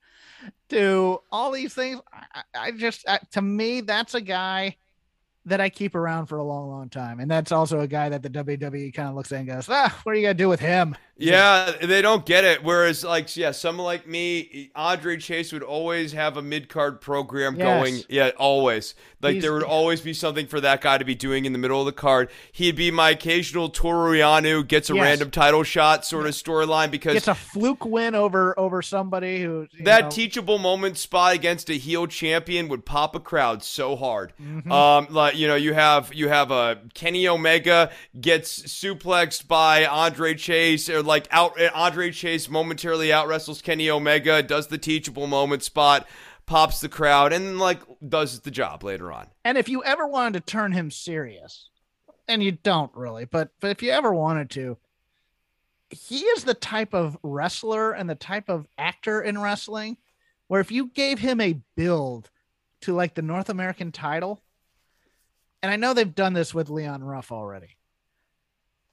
to all these things. I, I I just uh, to me that's a guy that I keep around for a long, long time, and that's also a guy that the WWE kind of looks at and goes, "Ah, what are you gonna do with him?" Yeah, they don't get it. Whereas, like, yeah, someone like me, Andre Chase would always have a mid card program Yes. going. Yeah, always. Like, He's- there would always be something for that guy to be doing in the middle of the card. He'd be my occasional Toru Yano gets a Yes. random title shot sort of storyline because it's a fluke win over over somebody who that know, teachable moment spot against a heel champion would pop a crowd so hard. Mm-hmm. Um, like you know, you have you have a Kenny Omega gets suplexed by Andre Chase, or like out eh, Andre Chase momentarily out wrestles Kenny Omega, does the teachable moment spot, pops the crowd, and like does the job later on. And if you ever wanted to turn him serious, and you don't really, but but if you ever wanted to, he is the type of wrestler and the type of actor in wrestling where if you gave him a build to like the North American title, and I know they've done this with Leon Ruff already,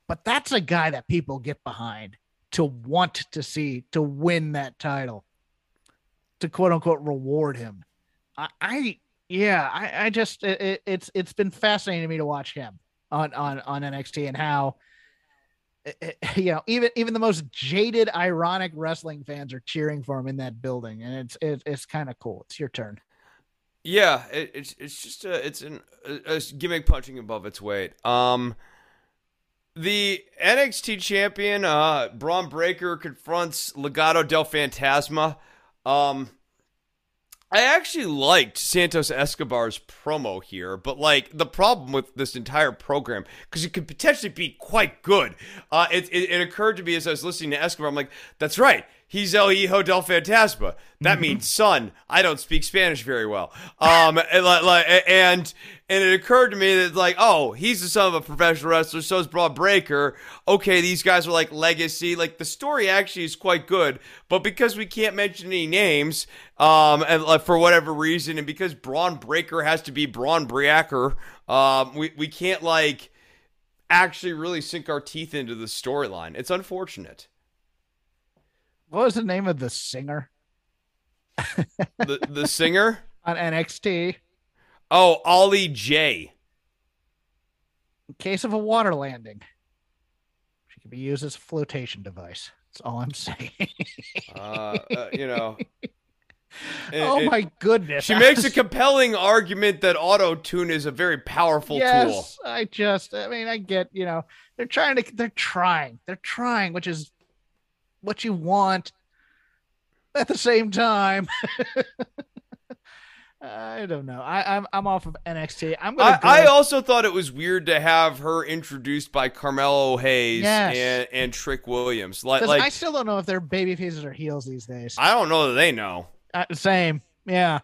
but that's a guy that people get behind to want to see to win that title, to quote unquote reward him. I, I yeah, I, I just it, it- it's it's been fascinating to me to watch him on on on NXT and how it- it- you know even even the most jaded ironic wrestling fans are cheering for him in that building and it's it, it's kind of cool. It's your turn. Yeah, it, it's it's just a, it's an, a, a gimmick punching above its weight. Um, the NXT champion, uh, Bron Breakker confronts Legado del Fantasma. Um, I actually liked Santos Escobar's promo here, but like the problem with this entire program, because it could potentially be quite good. Uh, it, it, it occurred to me as I was listening to Escobar, I'm like, that's right. He's El Hijo del Fantasma. That means son. I don't speak Spanish very well. Um, and, like, like, and and it occurred to me that like, oh, he's the son of a professional wrestler. So is Bron Breakker. Okay, these guys are like legacy. Like the story actually is quite good, but because we can't mention any names, um, and like, for whatever reason, and because Bron Breakker has to be Bron Breakker, um, we we can't like actually really sink our teeth into the storyline. It's unfortunate. What was the name of the singer The the singer, on NXT? oh Ollie J. In case of a water landing, she could be used as a flotation device. That's all I'm saying. Uh, uh, you know. It- oh it- my goodness! She makes a compelling argument that auto tune is a very powerful tool. yes, I just, I mean, I get, you know, they're trying to, they're trying, they're trying, which is what you want at the same time. I don't know. I, I'm, I'm off of NXT. I'm gonna. I, I also thought it was weird to have her introduced by Carmelo Hayes Yes. and, and Trick Williams. Like, like I still don't know if they're baby faces or heels these days. I don't know that they know. Uh, same, yeah.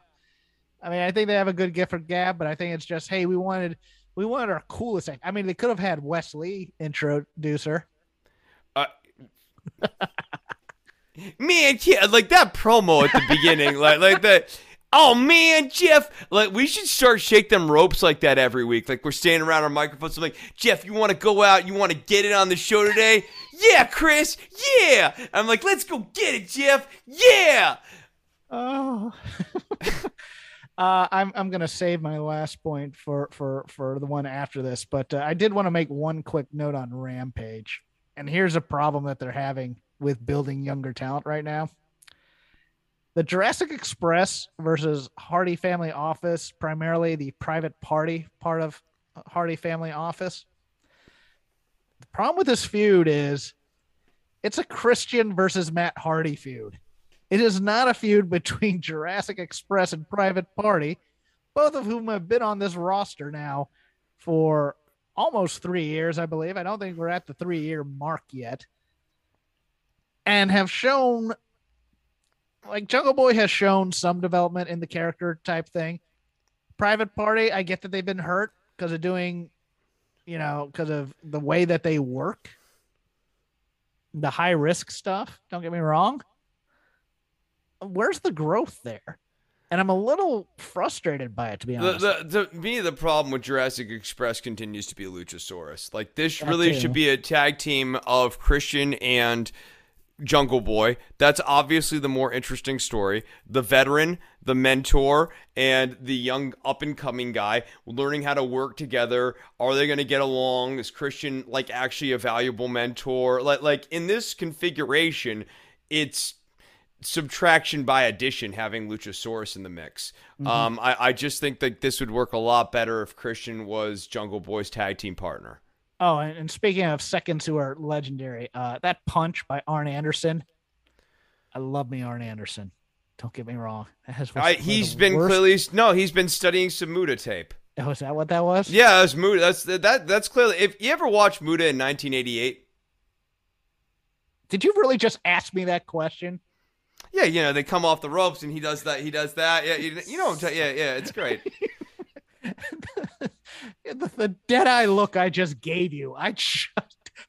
I mean, I think they have a good gift for gab, but I think it's just, hey, we wanted, we wanted our coolest thing. I mean, they could have had Wes Lee introduce her. Man, yeah, like that promo at the beginning, like like that. Oh man, Jeff, like we should start shake them ropes like that every week. Like we're standing around our microphones, I'm like, Jeff, you want to go out? You want to get it on the show today? Yeah, Chris. Yeah. I'm like, let's go get it, Jeff. Yeah. Oh. uh, I'm I'm gonna save my last point for for for the one after this, but uh, I did want to make one quick note on Rampage, and here's a problem that they're having with building younger talent right now. The Jurassic Express versus Hardy Family Office, primarily the private party part of Hardy Family Office. The problem with this feud is it's a Christian versus Matt Hardy feud. It is not a feud between Jurassic Express and Private Party, both of whom have been on this roster now for almost three years, I believe. I don't think we're at the three year mark yet. And have shown, like, Jungle Boy has shown some development in the character type thing. Private Party, I get that they've been hurt because of doing, you know, because of the way that they work, the high risk stuff. Don't get me wrong. Where's the growth there? And I'm a little frustrated by it to be honest. The, the, to me, the problem with Jurassic Express continues to be Luchasaurus. Like this that really too. should be a tag team of Christian and Jungle Boy. That's obviously the more interesting story. The veteran, the mentor, and the young up and coming guy learning how to work together. Are they going to get along? Is Christian like actually a valuable mentor? Like like in this configuration, it's subtraction by addition having Luchasaurus in the mix. Mm-hmm. Um, I, I just think that this would work a lot better if Christian was Jungle Boy's tag team partner. Oh, and, and speaking of seconds who are legendary, uh, that punch by Arn Anderson. I love me Arn Anderson. Don't get me wrong. I, he's been worst. clearly no. He's been studying some Muta tape. Oh, is that what that was? Yeah, that's Muta. That's that. That's clearly. If you ever watched Muta in 1988, did you really just ask me that question? Yeah, you know, they come off the ropes and he does that, he does that. Yeah, you, you know, yeah, yeah, it's great. the, the dead eye look I just gave you. I just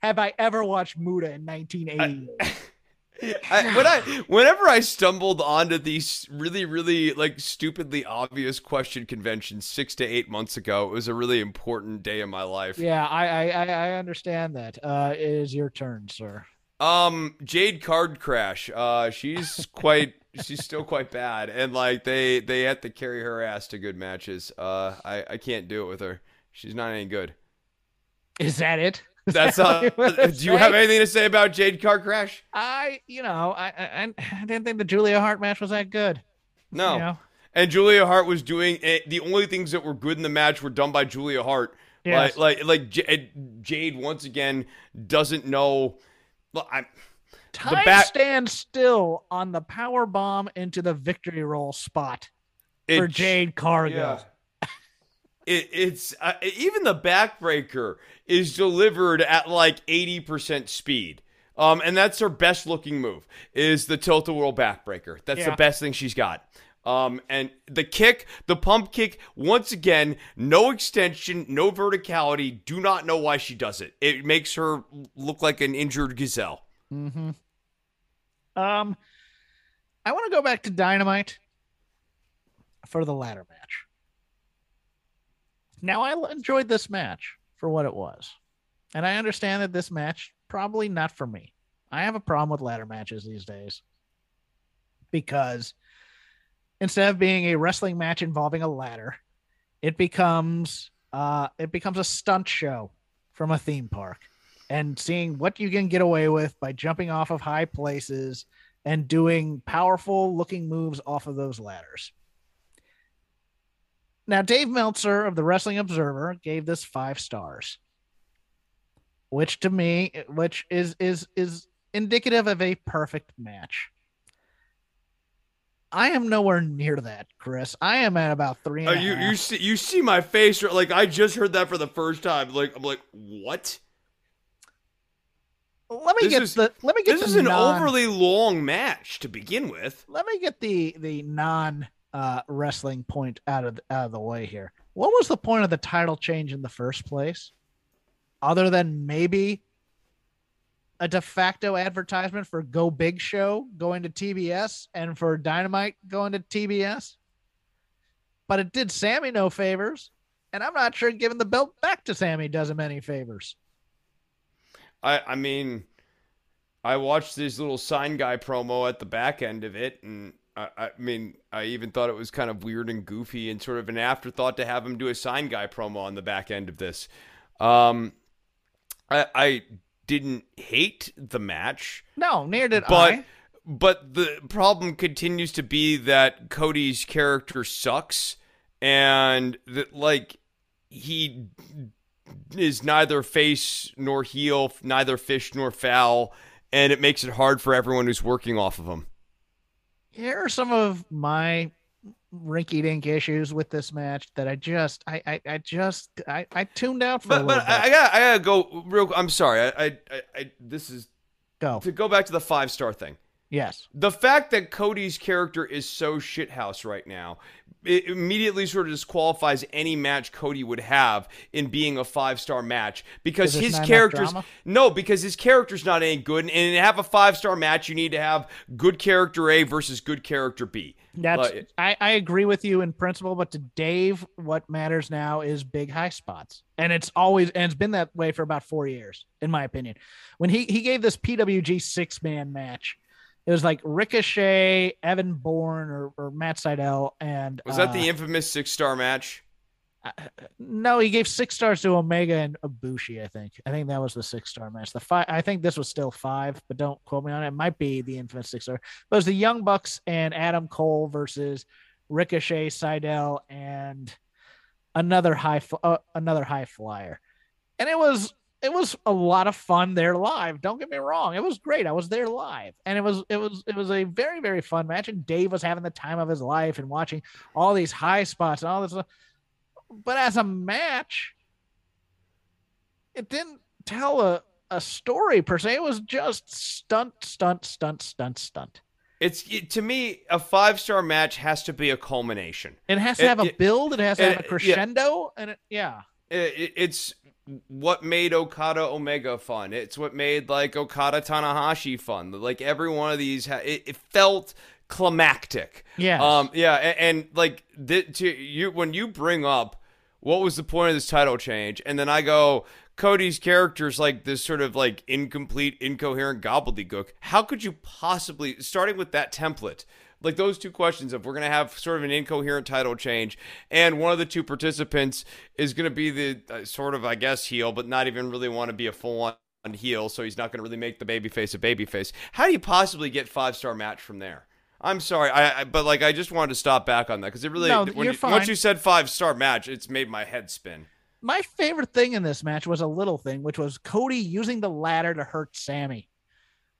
have I ever watched Muta in 1980? I, when I whenever I stumbled onto these really really like stupidly obvious question conventions six to eight months ago, it was a really important day in my life. Yeah, I I, I understand that. Uh, it is your turn, sir. Um, Jade Card Crash. Uh, she's quite. she's still quite bad, and like they they have to carry her ass to good matches. Uh, I I can't do it with her. She's not any good. Is that it? Is That's that uh, do you have anything to say about Jade Card Crash? I, you know, I, I, I didn't think the Julia Hart match was that good. No. You know? And Julia Hart was doing it, the only things that were good in the match were done by Julia Hart. Yes. Like, like, like J- Jade once again doesn't know Look, I'm. Time back, stands still on the power bomb into the victory roll spot it, for Jade Cargill. Yeah. it, it's uh, even the backbreaker is delivered at like 80% speed. Um, and that's her best looking move is the tilt a whirl backbreaker. That's yeah. the best thing she's got. Um, and the kick, the pump kick, once again, no extension, no verticality. Do not know why she does it. It makes her look like an injured gazelle. Mm-hmm. Um, I want to go back to Dynamite for the ladder match. Now, I enjoyed this match for what it was. And I understand that this match probably not for me. I have a problem with ladder matches these days because instead of being a wrestling match involving a ladder, it becomes uh, it becomes a stunt show from a theme park and seeing what you can get away with by jumping off of high places and doing powerful looking moves off of those ladders. Now, Dave Meltzer of the Wrestling Observer gave this five stars, which to me, which is is is indicative of a perfect match. I am nowhere near that, Chris. I am at about three. Uh, you half. you see you see my face like I just heard that for the first time. Like I'm like what? Let me this get is, the let me get this is an overly long match to begin with. Let me get the the non uh, wrestling point out of out of the way here. What was the point of the title change in the first place, other than maybe a de facto advertisement for Go Big Show going to TBS and for Dynamite going to TBS. But it did Sammy no favors. And I'm not sure giving the belt back to Sammy does him any favors. I, I mean, I watched this little sign guy promo at the back end of it, and I, I, mean, I even thought it was kind of weird and goofy and sort of an afterthought to have him do a sign guy promo on the back end of this. Um, I, I didn't hate the match. No, neither did but, I. but the problem continues to be that Cody's character sucks and that like he is neither face nor heel, neither fish nor fowl, and it makes it hard for everyone who's working off of him. Here are some of my rinky dink issues with this match that I just I I, I just I, I tuned out for but, a little but bit. I, I gotta I gotta go real. I'm sorry. I, I I I this is Go. to go back to the five star thing. Yes. The fact that Cody's character is so shithouse right now, it immediately sort of disqualifies any match Cody would have in being a five star match because his character's no, because his character's not any good. And to have a five star match, you need to have good character A versus good character B. That's I, I agree with you in principle, but to Dave, what matters now is big high spots. And it's always and it's been that way for about four years, in my opinion. When he he gave this PWG six man match, it was like Ricochet, Evan Bourne, or, or Matt Sydal, and Was that uh, the infamous six star match? no, he gave six stars to Omega and Ibushi. I think. I think that was the six star match. The five. I think this was still five, but don't quote me on it. It might be the infamous six star. But it was the Young Bucks and Adam Cole versus Ricochet, Seidel, and another high fl- uh, another high flyer. And it was it was a lot of fun there live. Don't get me wrong. It was great. I was there live. And it was it was it was a very, very fun match. And Dave was having the time of his life and watching all these high spots and all this stuff but as a match, it didn't tell a, a story per se. It was just stunt, stunt, stunt, stunt, stunt. It's it, to me a five star match has to be a culmination. It has to It- have a build. It has to have it- a yeah. crescendo, and it, yeah, it, it- it's what made Okada Omega fun. It's what made like Okada Tanahashi fun. Like every one of these, ha- it, it felt climactic. Yeah. Um. Yeah. And, and like th- to you, when you bring up what was the point of this title change, and then I go. Cody's character's like this sort of like incomplete, incoherent gobbledygook. How could you possibly, starting with that template, like those two questions of we're going to have sort of an incoherent title change and one of the two participants is going to be the uh, sort of i guess heel but not even really want to be a full on heel so he's not going to really make the babyface a babyface. How do you possibly get five star match from there? I'm sorry I, I but like i just wanted to stop back on that because it really No, when you're you, once you said five star match it's made my head spin. My favorite thing in this match was a little thing, which was Cody using the ladder to hurt Sammy.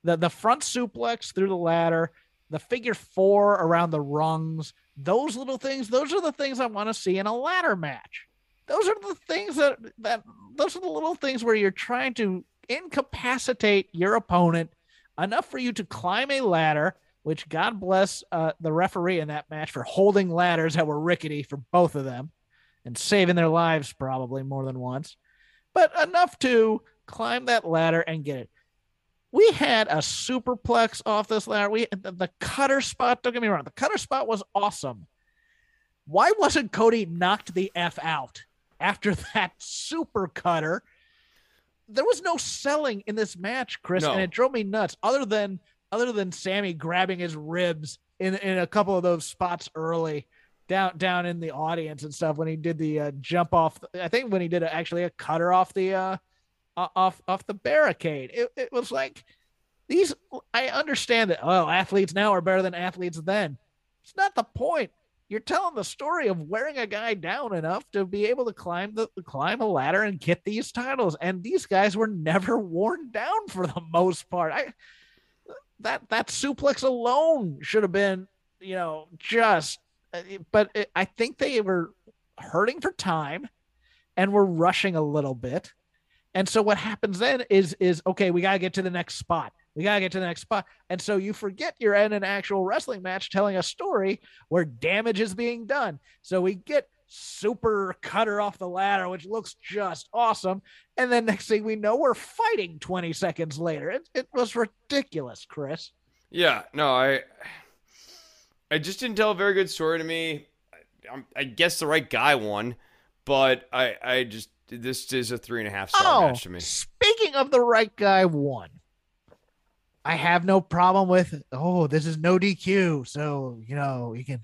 The the front suplex through the ladder, the figure four around the rungs, those little things, those are the things I want to see in a ladder match. Those are the things that that those are the little things where you're trying to incapacitate your opponent enough for you to climb a ladder, which God bless uh, the referee in that match for holding ladders that were rickety for both of them and saving their lives probably more than once, but enough to climb that ladder and get it. We had a superplex off this ladder. We the, the cutter spot. Don't get me wrong, the cutter spot was awesome. Why wasn't Cody knocked the f out after that super cutter? There was no selling in this match, Chris, No. and it drove me nuts. Other than other than Sammy grabbing his ribs in in a couple of those spots early down down in the audience and stuff when he did the uh, jump off. I think when he did a, actually a cutter off the uh, off off the barricade. It, it was like these. I understand that. Oh, athletes now are better than athletes then. It's not the point. You're telling the story of wearing a guy down enough to be able to climb the climb a ladder and get these titles. And these guys were never worn down for the most part. I that that suplex alone should have been, you know, just. uh, But it, I think they were hurting for time, and were rushing a little bit. And so what happens then is is okay, we gotta get to the next spot. We gotta get to the next spot. And so you forget you're in an actual wrestling match telling a story where damage is being done. So we get super cutter off the ladder, which looks just awesome. And then next thing we know, we're fighting 20 seconds later. It, it was ridiculous, Chris. Yeah, no, I, I just didn't tell a very good story to me. I, I guess the right guy won, but I, I just this is a three and a half star Oh, match to me. speaking of the right guy won. I have no problem with oh, this is no DQ, so you know you can.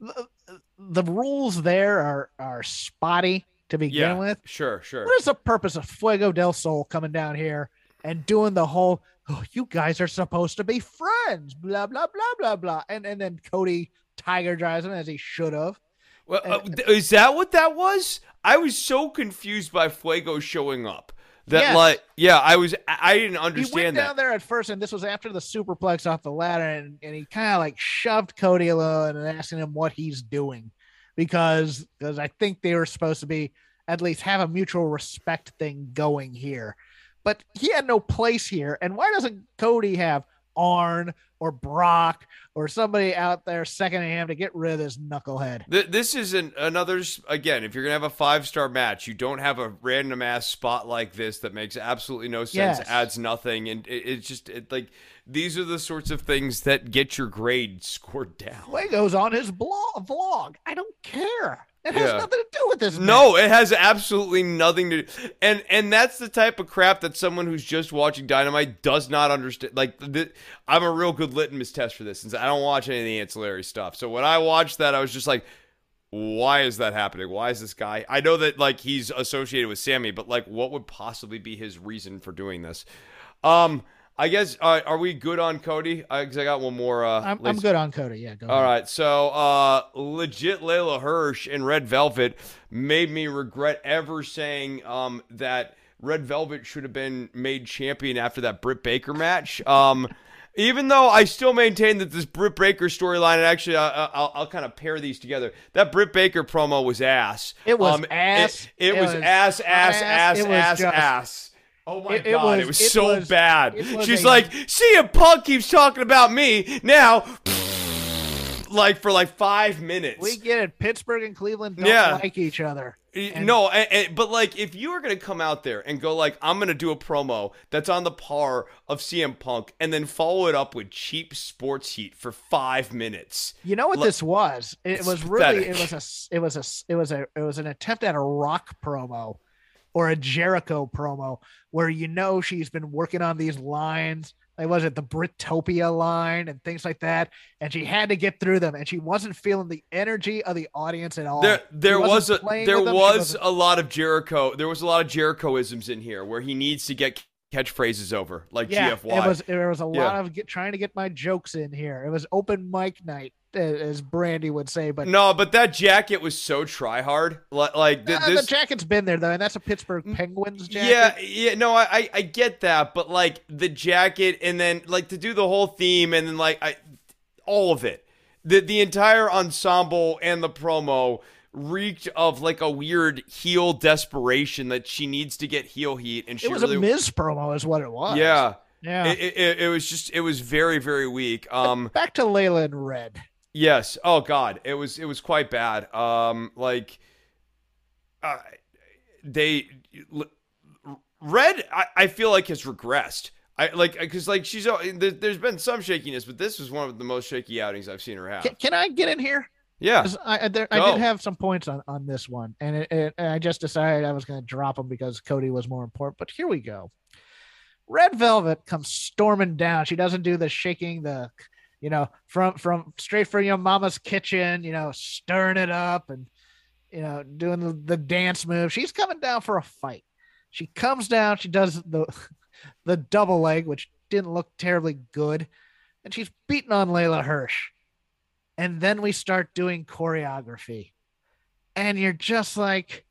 the, the rules there are are spotty to begin Yeah, with. sure, sure. What is the purpose of Fuego del Sol coming down here and doing the whole oh, you guys are supposed to be friends, blah blah blah blah blah. And and then Cody tiger drives him as he should have. Well, uh, is that what that was? I was so confused by Fuego showing up. That Yes. like yeah, I was I didn't understand He went down that. there at first, and this was after the superplex off the ladder, and, and he kind of like shoved Cody a little and asking him what he's doing because because I think they were supposed to be at least have a mutual respect thing going here. But he had no place here. And why doesn't Cody have Arn or Brock or somebody out there seconding him to get rid of this knucklehead? This is an, another again. If you're gonna have a five star match, you don't have a random ass spot like this that makes absolutely no sense, Yes. adds nothing, and it, it's just it, like these are the sorts of things that get your grade scored down. Fuego's on his blog vlog. I don't care. It has Yeah. nothing to do with this. No, match. it has absolutely nothing to and and that's the type of crap that someone who's just watching Dynamite does not understand. Like th- I'm a real good litmus test for this since I don't watch any of the ancillary stuff. So when I watched that, I was just like, why is that happening? Why is this guy? I know that like he's associated with Sammy, but like what would possibly be his reason for doing this? Um, I guess uh, are we good on Cody? Because I got one more. Uh, I'm, I'm good on Cody. Yeah, go all right, so uh, legit Leyla Hirsch in Red Velvet made me regret ever saying um, that Red Velvet should have been made champion after that Britt Baker match. Um, even though I still maintain that this Britt Baker storyline, and actually uh, I'll, I'll kind of pair these together. That Britt Baker promo was ass. It was Um, ass. It, it It was, was ass, ass, ass. ass, ass, ass. Oh my It- it god, was- it was it so was- bad. was She's a- like, CM Punk keeps talking about me now, like for like five minutes. We get it. Pittsburgh and Cleveland don't Yeah. like each other. And- no, a- a- but like if you were gonna come out there and go like I'm gonna do a promo that's on the par of CM Punk and then follow it up with cheap sports heat for five minutes, You know what Look, this was? It was really it was a it was a it was a it was an attempt at a rock promo or a Jericho promo where you know she's been working on these lines. Like was it the Britopia line and things like that, and she had to get through them, and she wasn't feeling the energy of the audience at all. there there was a there with them, she was a lot of Jericho. There was a lot of Jerichoisms in here where he needs to get catchphrases over like yeah, GFY. it was there was a Yeah. lot of get, trying to get my jokes in here. It was open mic night, as Brandy would say, but no, but that jacket was so try hard. Like, th- Uh, this, the jacket's been there though, and that's a Pittsburgh Penguins jacket. Yeah, yeah, no, I, I get that, but like the jacket and then like to do the whole theme and then like I all of it. The the entire ensemble and the promo reeked of like a weird heel desperation that she needs to get heel heat and she it was really a Miz promo, is what it was. Yeah. yeah. It, it, it- it was just it was very very weak. Um Back to Leyla and Red. Yes. Oh God, it was it was quite bad. Um, like, uh, they Red, I, I feel like has regressed. I like because like she's uh, there, there's been some shakiness, but this was one of the most shaky outings I've seen her have. Can, can I get in here? Yeah, I, I, there, I did have some points on, on this one, and, it, it, and I just decided I was going to drop them because Cody was more important. But here we go. Red Velvet comes storming down. She doesn't do the shaking, the you know from from straight from your mama's kitchen, you know, stirring it up and you know doing the, the dance move. She's coming down for a fight. She comes down. She does the the double leg, which didn't look terribly good, and she's beating on Leyla Hirsch and then we start doing choreography and you're just like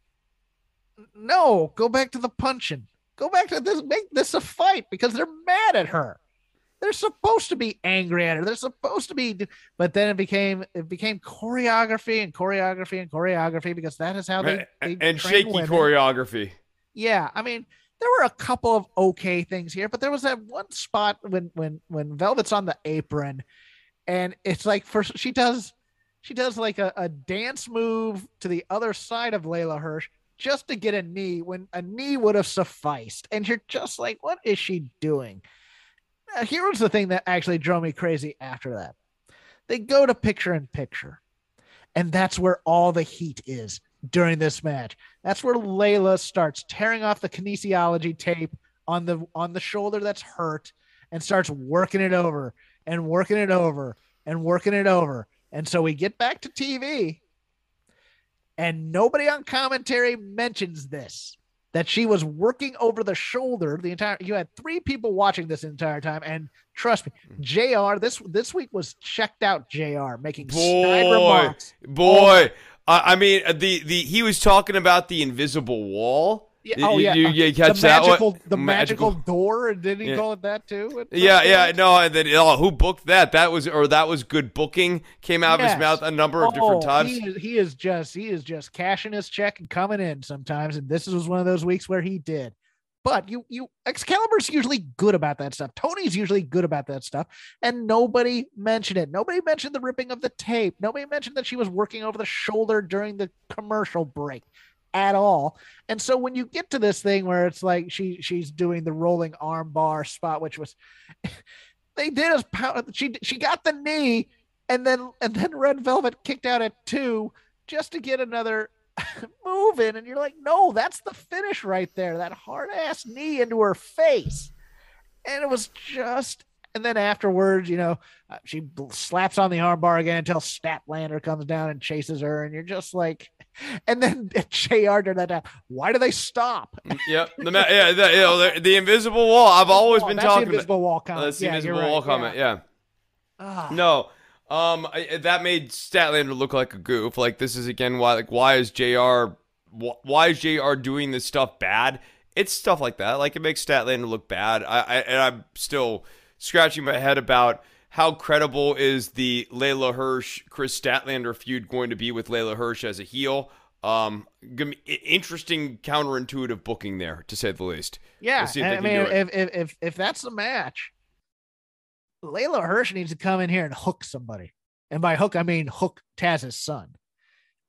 no go back to the punching go back to this make this a fight because they're mad at her they're supposed to be angry at her they're supposed to be but then it became it became choreography and choreography and choreography because that is how they, they and shaky women. choreography. Yeah, I mean, there were a couple of okay things here, but there was that one spot when when when Velvet's on the apron, and it's like first she does she does like a, a dance move to the other side of Leyla Hirsch just to get a knee when a knee would have sufficed, and you're just like, what is she doing? Now, here was the thing that actually drove me crazy after that. They go to picture in picture, and that's where all the heat is during this match. That's where Leyla starts tearing off the kinesiology tape on the on the shoulder that's hurt and starts working it over and working it over and working it over. And so we get back to TV and nobody on commentary mentions this. That she was working over the shoulder the entire you had three people watching this entire time and trust me jr this this week was checked out jr making Boy, remarks boy. I I mean, uh, the the he was talking about the invisible wall. Yeah, oh yeah you, you catch the that one? magical the magical, door and didn't he Yeah. call it that too Yeah, yeah, no, and then oh, who booked that? That was or that was good booking. Came out of his mouth a number of different Oh, times. He is, he is just he is just cashing his check and coming in sometimes, and this was one of those weeks where he did. But you you Excalibur's usually good about that stuff. Tony's usually good about that stuff, and nobody mentioned it. Nobody mentioned the ripping of the tape. Nobody mentioned that she was working over the shoulder during the commercial break at all. And so when you get to this thing where it's like she she's doing the rolling arm bar spot, which was they did as power. She she got the knee, and then and then Red Velvet kicked out at two just to get another move in, and you're like, no, that's the finish right there. That hard ass knee into her face, and it was just. And then afterwards, you know, uh, she slaps on the armbar again until Statlander comes down and chases her, and you're just like, and then Jr. during that why do they stop? yep, the yeah, the, you know, the, the invisible wall. I've always Oh, been talking the invisible wall about. comment. That's the Yeah, invisible right, wall comment. Yeah. Ah. No. Um, I, that made Statlander look like a goof. Like this is again why like why is Jr. wh- Why is Jr. doing this stuff bad? It's stuff like that. Like it makes Statlander look bad. I, I and I'm still scratching my head about how credible is the Leyla Hirsch Kris Statlander feud going to be with Leyla Hirsch as a heel. Um, gonna be i- interesting counterintuitive booking there to say the least. Yeah, if I mean, if, if if if that's the match, Leyla Hirsch needs to come in here and hook somebody, and by hook I mean hook Taz's son.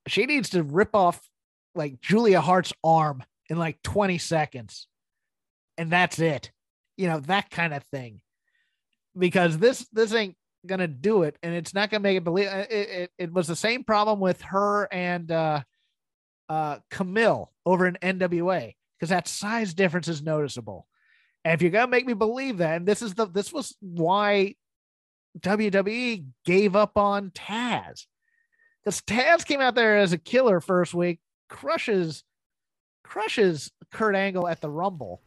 She needs to rip off like Julia Hart's arm in like twenty seconds, and that's it. You know that kind of thing, because this this ain't gonna do it, and it's not gonna make it believe. It it, it was the same problem with her and uh, uh, Kamille over in NWA because that size difference is noticeable. And if you're gonna make me believe that, and this is the this was why WWE gave up on Taz. Because Taz came out there as a killer first week, crushes crushes Kurt Angle at the Rumble.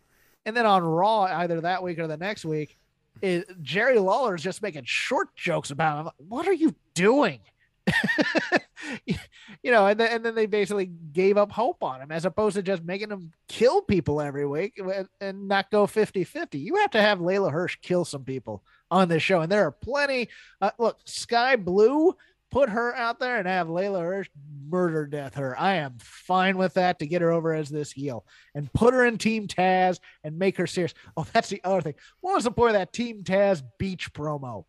And then on Raw, either that week or the next week, is Jerry Lawler is just making short jokes about him. What are you doing? you know, and then, and then they basically gave up hope on him as opposed to just making him kill people every week and- and not go 50 50. You have to have Leyla Hirsch kill some people on this show. And there are plenty. Uh, look, Skye Blue, put her out there and have Leyla Hirsch murder death her. I am fine with that to get her over as this heel and put her in Team Taz and make her serious. Oh, that's the other thing. What was the point of that Team Taz beach promo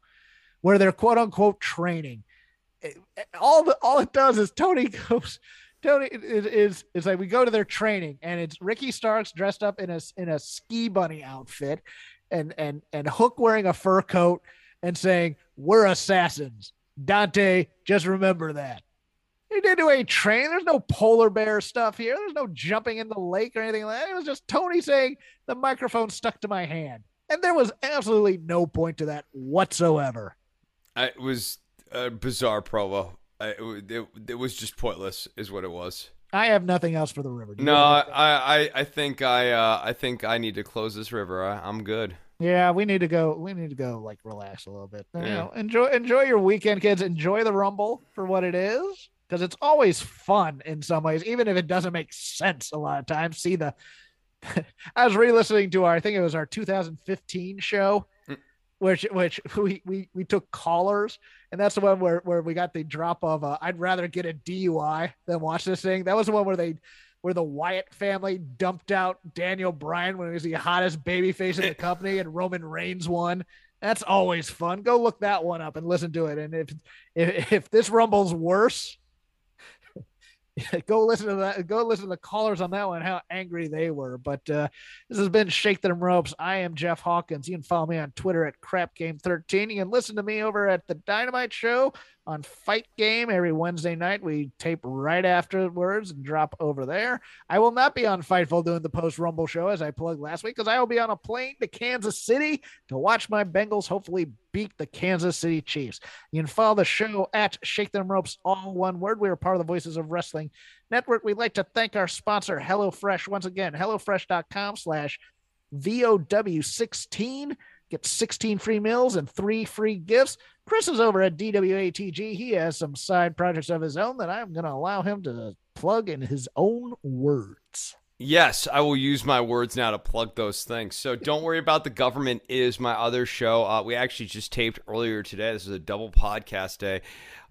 where they're quote unquote training? All the all it does is Tony goes. Tony is, is is like we go to their training and it's Ricky Starks dressed up in a in a ski bunny outfit, and and and Hook wearing a fur coat and saying we're assassins. Dante, just remember that. He didn't do any training. There's no polar bear stuff here. There's no jumping in the lake or anything like that. It was just Tony saying the microphone stuck to my hand. And there was absolutely no point to that whatsoever. It was a bizarre promo. It, it, it was just pointless, is what it was. I have nothing else for the river. No, I. I, I think I, uh, I think I need to close this river. I, I'm good. Yeah, we need to go. We need to go like relax a little bit. You know, enjoy enjoy your weekend, kids. Enjoy the Rumble for what it is, because it's always fun in some ways, even if it doesn't make sense a lot of times. See the. I was re-listening to our, I think it was our 2015 show, Mm. which which we we we took callers, and that's the one where where we got the drop of uh, I'd rather get a DUI than watch this thing. That was the one where they where the Wyatt family dumped out Daniel Bryan when he was the hottest babyface in the company and Roman Reigns won. That's always fun. Go look that one up and listen to it. And if if, if this Rumble's worse, go listen to that. Go listen to the callers on that one. How angry they were. But uh, this has been Shake Them Ropes. I am Jeff Hawkins. You can follow me on Twitter at CrapGame13. You can listen to me over at the Dynamite Show on Fight Game every Wednesday night. We tape right afterwards and drop over there. I will not be on Fightful doing the post Rumble show as I plugged last week because I will be on a plane to Kansas City to watch my Bengals hopefully beat the Kansas City Chiefs. You can follow the show at Shake Them Ropes, all one word. We are part of the Voices of Wrestling Network. We'd like to thank our sponsor, HelloFresh, once again, HelloFresh.com slash VOW16. Get 16 free meals and three free gifts. Chris is over at DWATG. He has some side projects of his own that I'm going to allow him to plug in his own words. Yes, I will use my words now to plug those things. So don't worry about the government is my other show. Uh, we actually just taped earlier today. This is a double podcast day.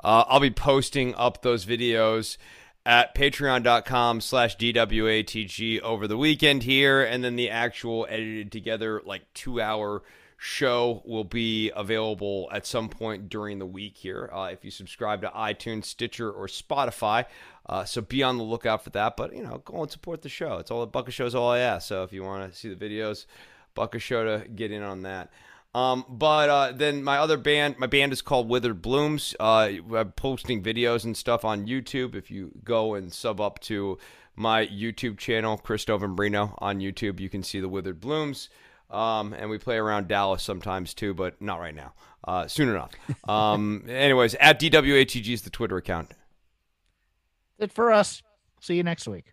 Uh, I'll be posting up those videos at patreon.com slash dwatg over the weekend here and then the actual edited together like two hour show will be available at some point during the week here uh, if you subscribe to itunes stitcher or spotify uh, so be on the lookout for that but you know go and support the show it's all the bucket shows all i ask so if you want to see the videos bucket show to get in on that um, but uh, then my other band, my band is called Withered Blooms. Uh, I'm posting videos and stuff on YouTube. If you go and sub up to my YouTube channel, Chris Brino on YouTube, you can see the Withered Blooms. Um, and we play around Dallas sometimes too, but not right now. Uh, soon enough. Um, anyways, at DWATG is the Twitter account. It for us. See you next week.